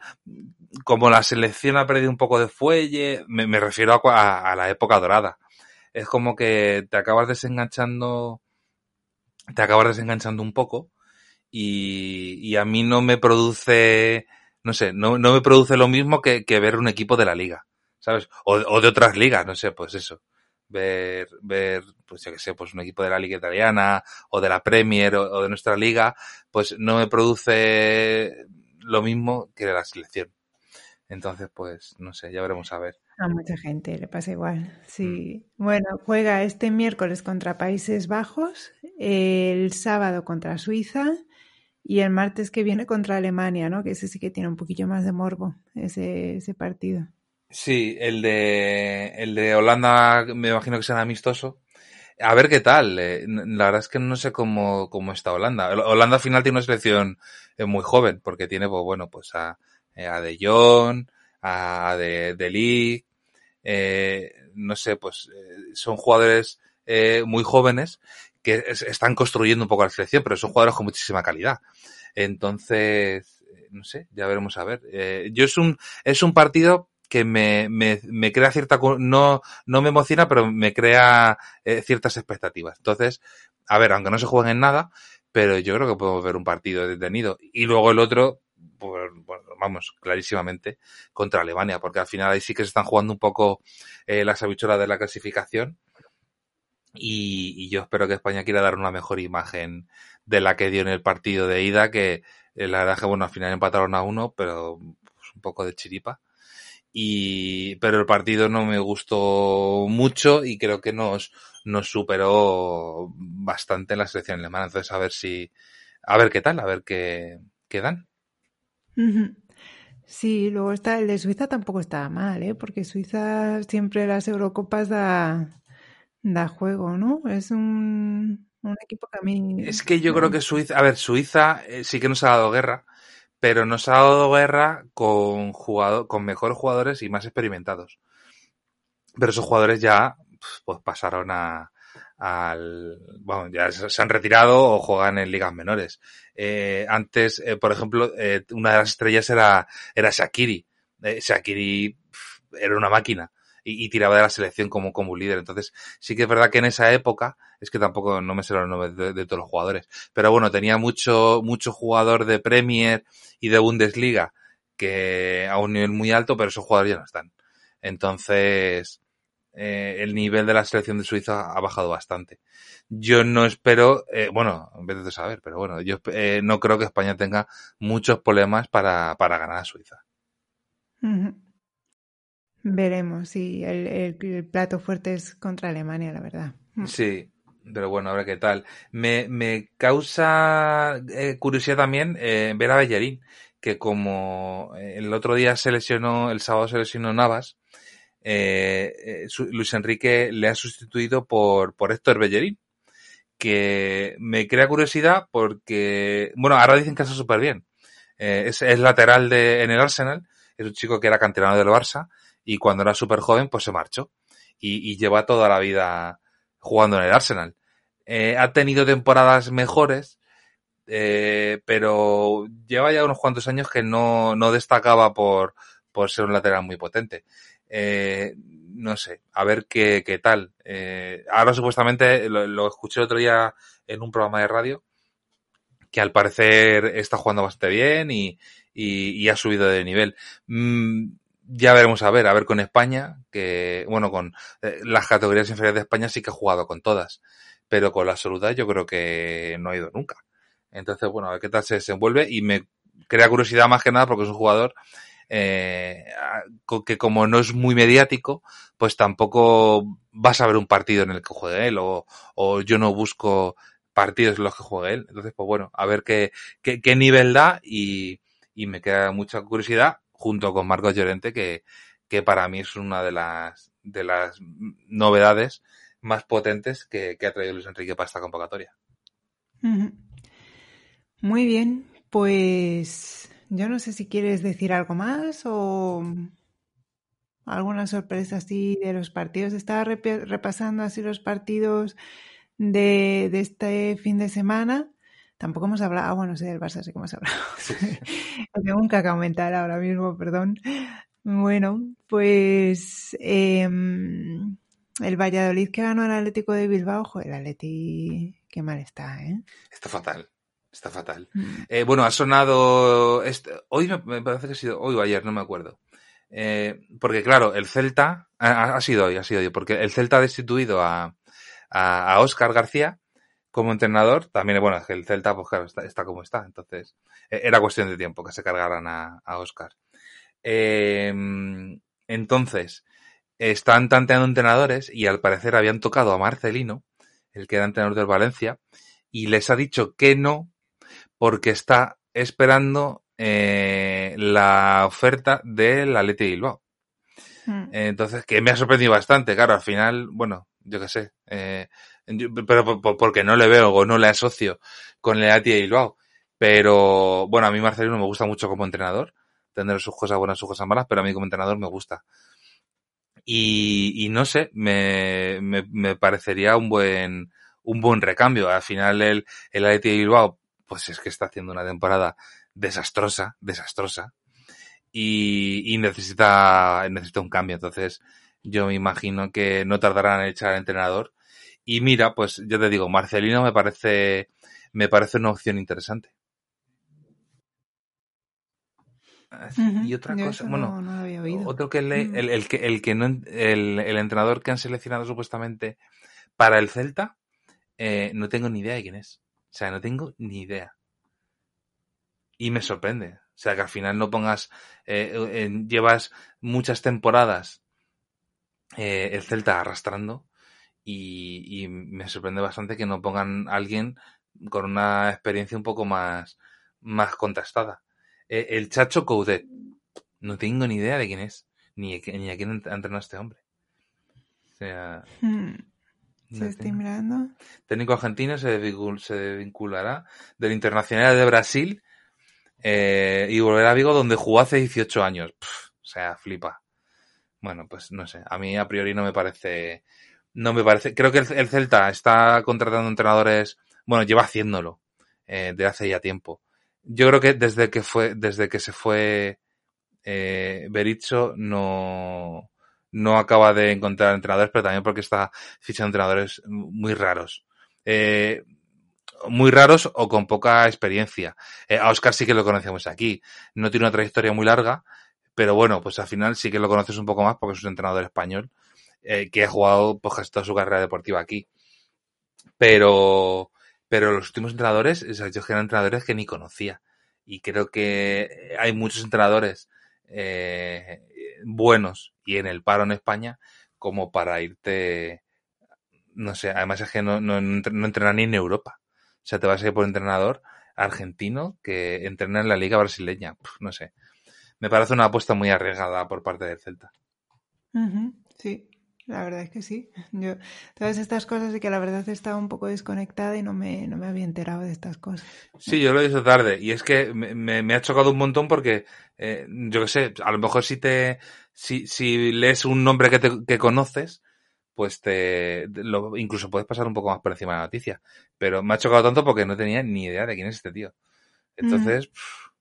Speaker 1: como la selección ha perdido un poco de fuelle, me, me refiero a, a la época dorada. Es como que te acabas desenganchando, te acabas desenganchando un poco y, y a mí no me produce, no sé, no, no me produce lo mismo que, que ver un equipo de la liga, ¿sabes? O, o de otras ligas, no sé, pues eso. Ver, ver, pues yo que sé, pues un equipo de la liga italiana o de la Premier o, o de nuestra liga, pues no me produce lo mismo que la selección. Entonces, pues, no sé, ya veremos a ver.
Speaker 2: A mucha gente le pasa igual.
Speaker 1: Mm.
Speaker 2: Sí. Bueno, juega este miércoles contra Países Bajos, el sábado contra Suiza y el martes que viene contra Alemania, ¿no? Que ese sí que tiene un poquillo más de morbo, ese, ese partido.
Speaker 1: Sí, el de, el de Holanda me imagino que será amistoso. A ver qué tal. eh, La verdad es que no sé cómo, cómo está Holanda. Hol- Holanda al final tiene una selección eh, muy joven, porque tiene, pues bueno, pues a, eh, a De Jong, a De, de Ligt, eh, no sé, pues son jugadores eh, muy jóvenes que es- están construyendo un poco la selección, pero son jugadores con muchísima calidad. Entonces, no sé, ya veremos a ver. Yo es un, es un partido que me, me, me crea cierta, no, no me emociona, pero me crea eh, ciertas expectativas. Entonces, a ver, aunque no se jueguen en nada, pero yo creo que podemos ver un partido detenido. Y luego el otro, vamos, clarísimamente contra Alemania, porque al final ahí sí que se están jugando un poco eh, las habichuelas de la clasificación. Y, yo espero que España quiera dar una mejor imagen de la que dio en el partido de ida, que eh, la verdad que, bueno, al final empataron a uno, pero pues, un poco de chiripa. Y, pero el partido no me gustó mucho y creo que nos, nos superó bastante en la selección alemana. Entonces, a ver si, a ver qué tal, a ver qué, qué dan.
Speaker 2: Sí, luego está el de Suiza tampoco está mal, ¿eh? Porque Suiza siempre las Eurocopas da, da juego, ¿no? Es un, un equipo que a mí...
Speaker 1: Es que yo creo que Suiza, a ver, Suiza eh, sí que nos ha dado guerra, pero nos ha dado guerra con, jugado, con mejores jugadores y más experimentados. Pero esos jugadores ya pues pasaron a, al, bueno, ya se han retirado o juegan en ligas menores. Eh, antes, eh, por ejemplo, eh, una de las estrellas era, era Shakiri. Eh, Shakiri era una máquina y, tiraba de la selección como, como un líder. Entonces, sí que es verdad que en esa época, es que tampoco no me sé los nombres de, todos los jugadores, pero bueno, tenía mucho, mucho jugador de Premier y de Bundesliga que a un nivel muy alto, pero esos jugadores ya no están. Entonces, eh, el nivel de la selección de Suiza ha bajado bastante. Yo no espero, eh, bueno, en vez de saber, pero bueno, yo eh, no creo que España tenga muchos problemas para, para ganar a Suiza.
Speaker 2: Veremos, sí, el, el, plato fuerte es contra Alemania, la verdad.
Speaker 1: Sí, pero bueno, a ver qué tal. Me, me causa eh, curiosidad también eh, ver a Bellerín, que como el otro día se lesionó, el sábado se lesionó Navas, eh, eh, Luis Enrique le ha sustituido por, por Héctor Bellerín, que me crea curiosidad porque, bueno, ahora dicen que está súper bien. Eh, es, es, lateral de, en el Arsenal, es un chico que era canterano del Barça y cuando era súper joven pues se marchó y, lleva toda la vida jugando en el Arsenal. Eh, ha tenido temporadas mejores, eh, pero lleva ya unos cuantos años que no, no destacaba por, por ser un lateral muy potente. Eh, no sé, a ver qué, qué tal. Eh, ahora supuestamente lo, escuché el otro día en un programa de radio que al parecer está jugando bastante bien y, y, y ha subido de nivel. Mm, ya veremos a ver, a ver con España, que bueno, con eh, las categorías inferiores de España sí que ha jugado con todas, pero con la absoluta yo creo que no ha ido nunca. Entonces, bueno, a ver qué tal se desenvuelve y me crea curiosidad más que nada porque es un jugador eh, que como no es muy mediático, pues tampoco vas a ver un partido en el que juegue él o, o yo no busco partidos en los que juegue él. Entonces, pues bueno, a ver qué, qué, qué nivel da y, y, me queda mucha curiosidad junto con Marcos Llorente, que, que para mí es una de las, de las novedades más potentes que, que ha traído Luis Enrique para esta convocatoria.
Speaker 2: Muy bien, pues yo no sé si quieres decir algo más o alguna sorpresa así de los partidos. Estaba repasando así los partidos de, de, este fin de semana. Tampoco hemos hablado, ah, bueno, sí, del Barça sí que hemos hablado. Tengo un caca mental ahora mismo, perdón. Bueno, pues eh, el Valladolid que ganó al Atlético de Bilbao, joder, el Atleti, qué mal está, ¿eh?
Speaker 1: Está fatal. Está fatal. Mm. Eh, bueno, ha sonado. Este, hoy me parece que ha sido. Hoy o ayer, no me acuerdo. Eh, porque, claro, el Celta. Ha, ha, sido hoy, ha sido hoy. Porque el Celta ha destituido a, a, a Oscar García como entrenador. También, bueno, es que el Celta, pues claro, está, está como está. Entonces, eh, era cuestión de tiempo que se cargaran a, a Oscar. Eh, entonces, están tanteando entrenadores y al parecer habían tocado a Marcelino, el que era entrenador del Valencia, y les ha dicho que no porque está esperando eh, la oferta del Atleti de Bilbao. Mm. Entonces, que me ha sorprendido bastante, claro, al final, bueno, yo qué sé, eh, pero porque no le veo o no le asocio con el Atleti de Bilbao. Pero, bueno, a mí Marcelino me gusta mucho como entrenador, tendrá sus cosas buenas, sus cosas malas, pero a mí como entrenador me gusta. Y, y no sé, me, me, me, parecería un buen, un buen recambio. Al final el, el Atleti de Bilbao pues es que está haciendo una temporada desastrosa, desastrosa, y, y necesita, necesita un cambio. Entonces, yo me imagino que no tardarán en echar al entrenador. Y mira, pues yo te digo, Marcelino me parece, me parece una opción interesante. Y otra cosa, bueno, otro que le, el, el, que el que no el, el, entrenador que han seleccionado supuestamente para el Celta, eh, no tengo ni idea de quién es. O sea, no tengo ni idea. Y me sorprende. O sea, que al final no pongas, eh, llevas muchas temporadas eh, el Celta arrastrando y, y, me sorprende bastante que no pongan a alguien con una experiencia un poco más, más contrastada. Eh, el Chacho Coudet. No tengo ni idea de quién es, ni, ni a quién entrenado este hombre. O sea.
Speaker 2: Hmm. ¿Se estoy mirando?
Speaker 1: Técnico argentino se, vinculará del Internacional de Brasil eh, y volverá a Vigo donde jugó hace 18 años. o sea, flipa. Bueno, pues no sé. A mí a priori no me parece. No me parece. Creo que el, Celta está contratando entrenadores. Bueno, lleva haciéndolo eh, de hace ya tiempo. Yo creo que desde que fue, desde que se fue eh, Berizzo no, no acaba de encontrar entrenadores, pero también porque está fichando entrenadores muy raros. Eh, muy raros o con poca experiencia. Eh, a Oscar sí que lo conocemos aquí. No tiene una trayectoria muy larga, pero bueno, pues al final sí que lo conoces un poco más porque es un entrenador español eh, que ha jugado pues, toda su carrera deportiva aquí. Pero, pero los últimos entrenadores, o sea, yo eran entrenadores que ni conocía. Y creo que hay muchos entrenadores eh, buenos y en el paro en España como para irte, no sé, además es que no, no, no entrena ni en Europa. O sea, te vas a ir por entrenador argentino que entrena en la liga brasileña. no sé. Me parece una apuesta muy arriesgada por parte del Celta.
Speaker 2: Sí, la verdad es que sí. Yo, todas estas cosas y que la verdad estaba un poco desconectada y no me, no me había enterado de estas cosas.
Speaker 1: Sí, yo lo he visto tarde y es que me, me, ha chocado un montón porque, eh, yo qué sé, a lo mejor si te, si, si lees un nombre que, te, que conoces, pues te, lo, incluso puedes pasar un poco más por encima de la noticia. Pero me ha chocado tanto porque no tenía ni idea de quién es este tío. Entonces,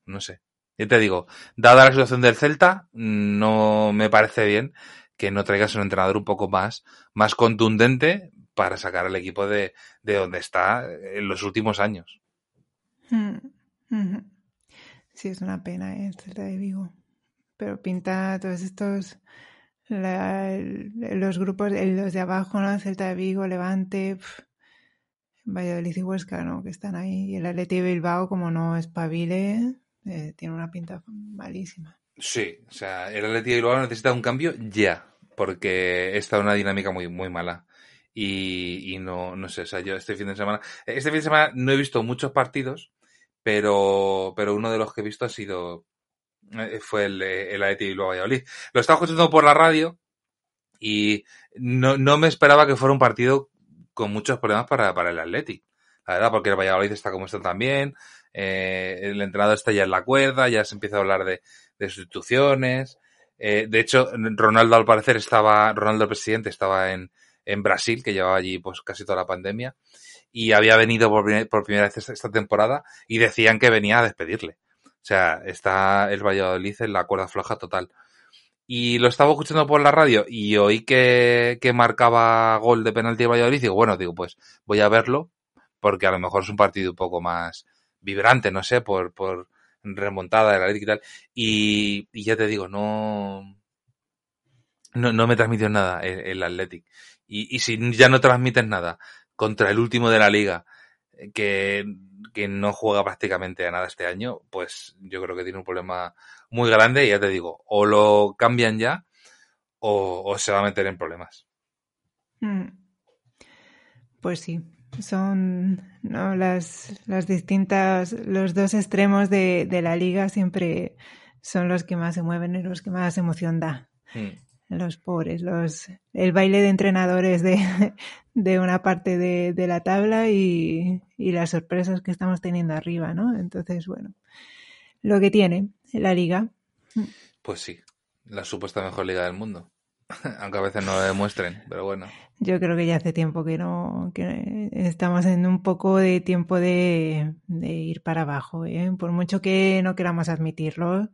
Speaker 1: no sé. Yo te digo, dada la situación del Celta, no me parece bien que no traigas un entrenador un poco más, más contundente para sacar al equipo de, de donde está en los últimos años.
Speaker 2: Mm, sí, es una pena ¿eh? el Celta de Vigo. Pero pinta todos estos, los grupos, los de abajo, ¿no? Celta de Vigo, Levante, Valladolid y Huesca, ¿no? Que están ahí. Y el Atleti Bilbao, como no espabile, eh, tiene una pinta malísima.
Speaker 1: Sí, o sea, el Atleti de Bilbao necesita un cambio ya, porque está una dinámica muy, muy mala. Y, y, no, no sé, o sea, yo este fin de semana, este fin de semana no he visto muchos partidos, pero, pero uno de los que he visto ha sido, eh, fue el, el Atleti de Bilbao Valladolid. Lo estaba escuchando por la radio y no, no me esperaba que fuera un partido con muchos problemas para, para el Atleti. La verdad, porque el Valladolid está como está también, eh, el entrenador está ya en la cuerda, ya se empieza a hablar de, sustituciones. Eh, de hecho, Ronaldo al parecer estaba, Ronaldo el presidente estaba en, Brasil, que llevaba allí pues casi toda la pandemia, y había venido por, por primera vez esta, temporada y decían que venía a despedirle. O sea, está el Valladolid en la cuerda floja total. Y lo estaba escuchando por la radio y oí que, que marcaba gol de penalti de Valladolid y digo, bueno, digo, pues voy a verlo porque a lo mejor es un partido un poco más vibrante, no sé, por, por, remontada de la y tal. Y, ya te digo, no, no, no me transmitió nada el, Athletic. Y, y, si ya no transmites nada contra el último de la liga, que, que no juega prácticamente a nada este año, pues yo creo que tiene un problema muy grande y ya te digo, o lo cambian ya o, o se va a meter en problemas.
Speaker 2: Mm. Pues sí, son ¿no? las, las distintas, los dos extremos de, de, la liga siempre son los que más se mueven y los que más emoción da. Mm. Los pobres, los, el baile de entrenadores de, de una parte de, de la tabla y, y, las sorpresas que estamos teniendo arriba, ¿no? Entonces, bueno, lo que tiene la liga.
Speaker 1: Pues sí, la supuesta mejor liga del mundo. Aunque a veces no lo demuestren, pero bueno.
Speaker 2: Yo creo que ya hace tiempo que no, que estamos en un poco de tiempo de, de ir para abajo. ¿eh? Por mucho que no queramos admitirlo,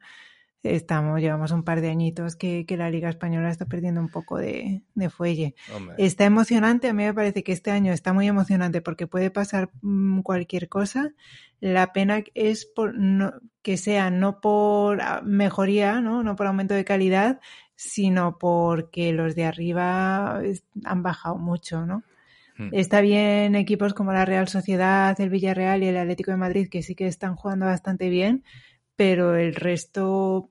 Speaker 2: estamos, llevamos un par de añitos que, que la Liga Española está perdiendo un poco de, de fuelle.
Speaker 1: Hombre.
Speaker 2: Está emocionante, a mí me parece que este año está muy emocionante porque puede pasar mm, cualquier cosa. La pena es por no, que sea no por ah, mejoría, ¿no? no por aumento de calidad, sino porque los de arriba han bajado mucho, ¿no?
Speaker 1: Hmm.
Speaker 2: Está bien equipos como la Real Sociedad, el Villarreal y el Atlético de Madrid que sí que están jugando bastante bien, pero el resto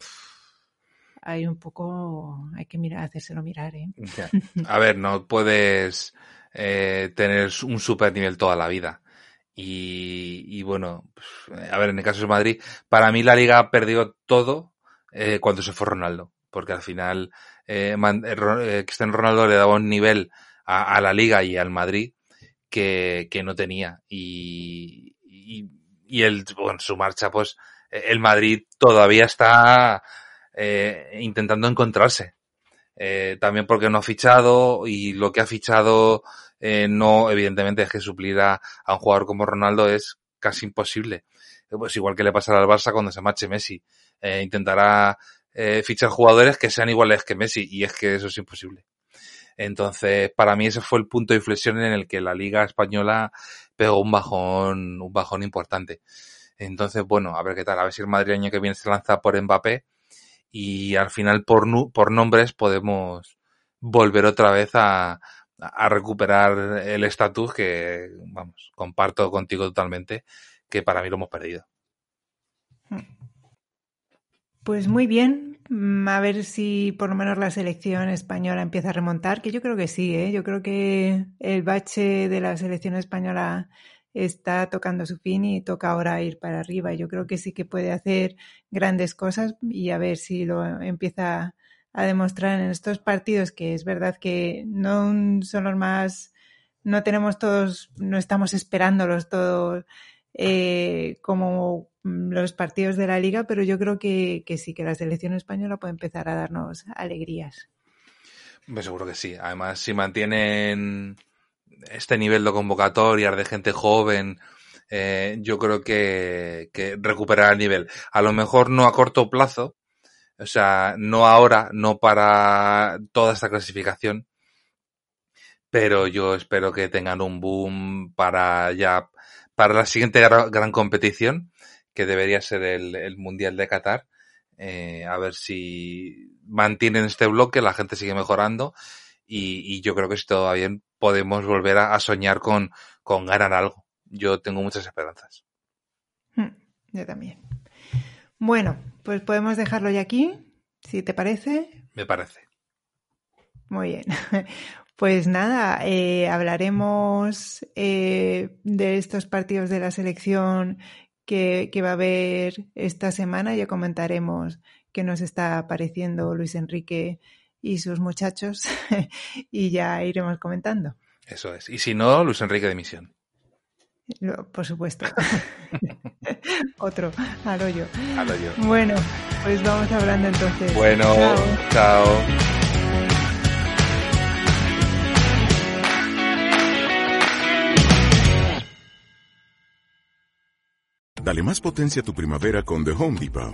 Speaker 2: hay un poco, hay que mirar, hacérselo mirar, ¿eh?
Speaker 1: A ver, no puedes eh, tener un super nivel toda la vida. Y, bueno, pues, a ver, en el caso de Madrid, para mí la liga perdió todo eh, cuando se fue Ronaldo. Porque al final eh, eh, eh, Cristiano Ronaldo le daba un nivel a, la liga y al Madrid que, que no tenía. Y, y, y su marcha, pues eh, el Madrid todavía está intentando encontrarse. También porque no ha fichado y lo que ha fichado eh, no, evidentemente, es que suplir a, un jugador como Ronaldo es casi imposible. Eh, Pues igual que le pasará al Barça cuando se marche Messi. Eh, intentará fichar jugadores que sean iguales que Messi y es que eso es imposible. Entonces, para mí ese fue el punto de inflexión en el que la Liga Española pegó un bajón, un bajón importante. Entonces, bueno, a ver qué tal, a ver si el Madrid año que viene se lanza por Mbappé y al final por, por nombres podemos volver otra vez a, a recuperar el estatus que, vamos, comparto contigo totalmente, que para mí lo hemos perdido.
Speaker 2: Pues muy bien, Mm, a ver si por lo menos la selección española empieza a remontar, que yo creo que sí, ¿eh? Yo creo que el bache de la selección española está tocando su fin y toca ahora ir para arriba. Yo creo que sí que puede hacer grandes cosas y a ver si lo empieza a demostrar en estos partidos, que es verdad que no son los más, no tenemos todos, no estamos esperándolos todos eh, como los partidos de la liga, pero yo creo que, que sí, que la selección española puede empezar a darnos alegrías.
Speaker 1: Me seguro que sí. Además, si mantienen este nivel de convocatorias de gente joven, eh, yo creo que, que recuperará el nivel. A lo mejor no a corto plazo, o sea, no ahora, no para toda esta clasificación, pero yo espero que tengan un boom para ya, para la siguiente gra- gran competición, que debería ser el, el Mundial de Qatar. Eh, a ver si mantienen este bloque, la gente sigue mejorando y, y yo creo que si todo va bien podemos volver a, a soñar con, con ganar algo. Yo tengo muchas esperanzas.
Speaker 2: Mm, Yo también. Bueno, pues podemos dejarlo ya aquí, si te parece.
Speaker 1: Me parece.
Speaker 2: Muy bien. Pues nada, eh, hablaremos eh, de estos partidos de la selección que, que va a haber esta semana. Ya comentaremos qué nos está pareciendo Luis Enrique y sus muchachos y ya iremos comentando.
Speaker 1: Eso es. Y si no, Luis Enrique de Misión.
Speaker 2: Lo- Por supuesto. Otro, al hoyo. Bueno, pues vamos hablando entonces.
Speaker 1: Bueno,
Speaker 2: Chao.
Speaker 1: chao.
Speaker 3: Dale más potencia a tu primavera con The Home Depot.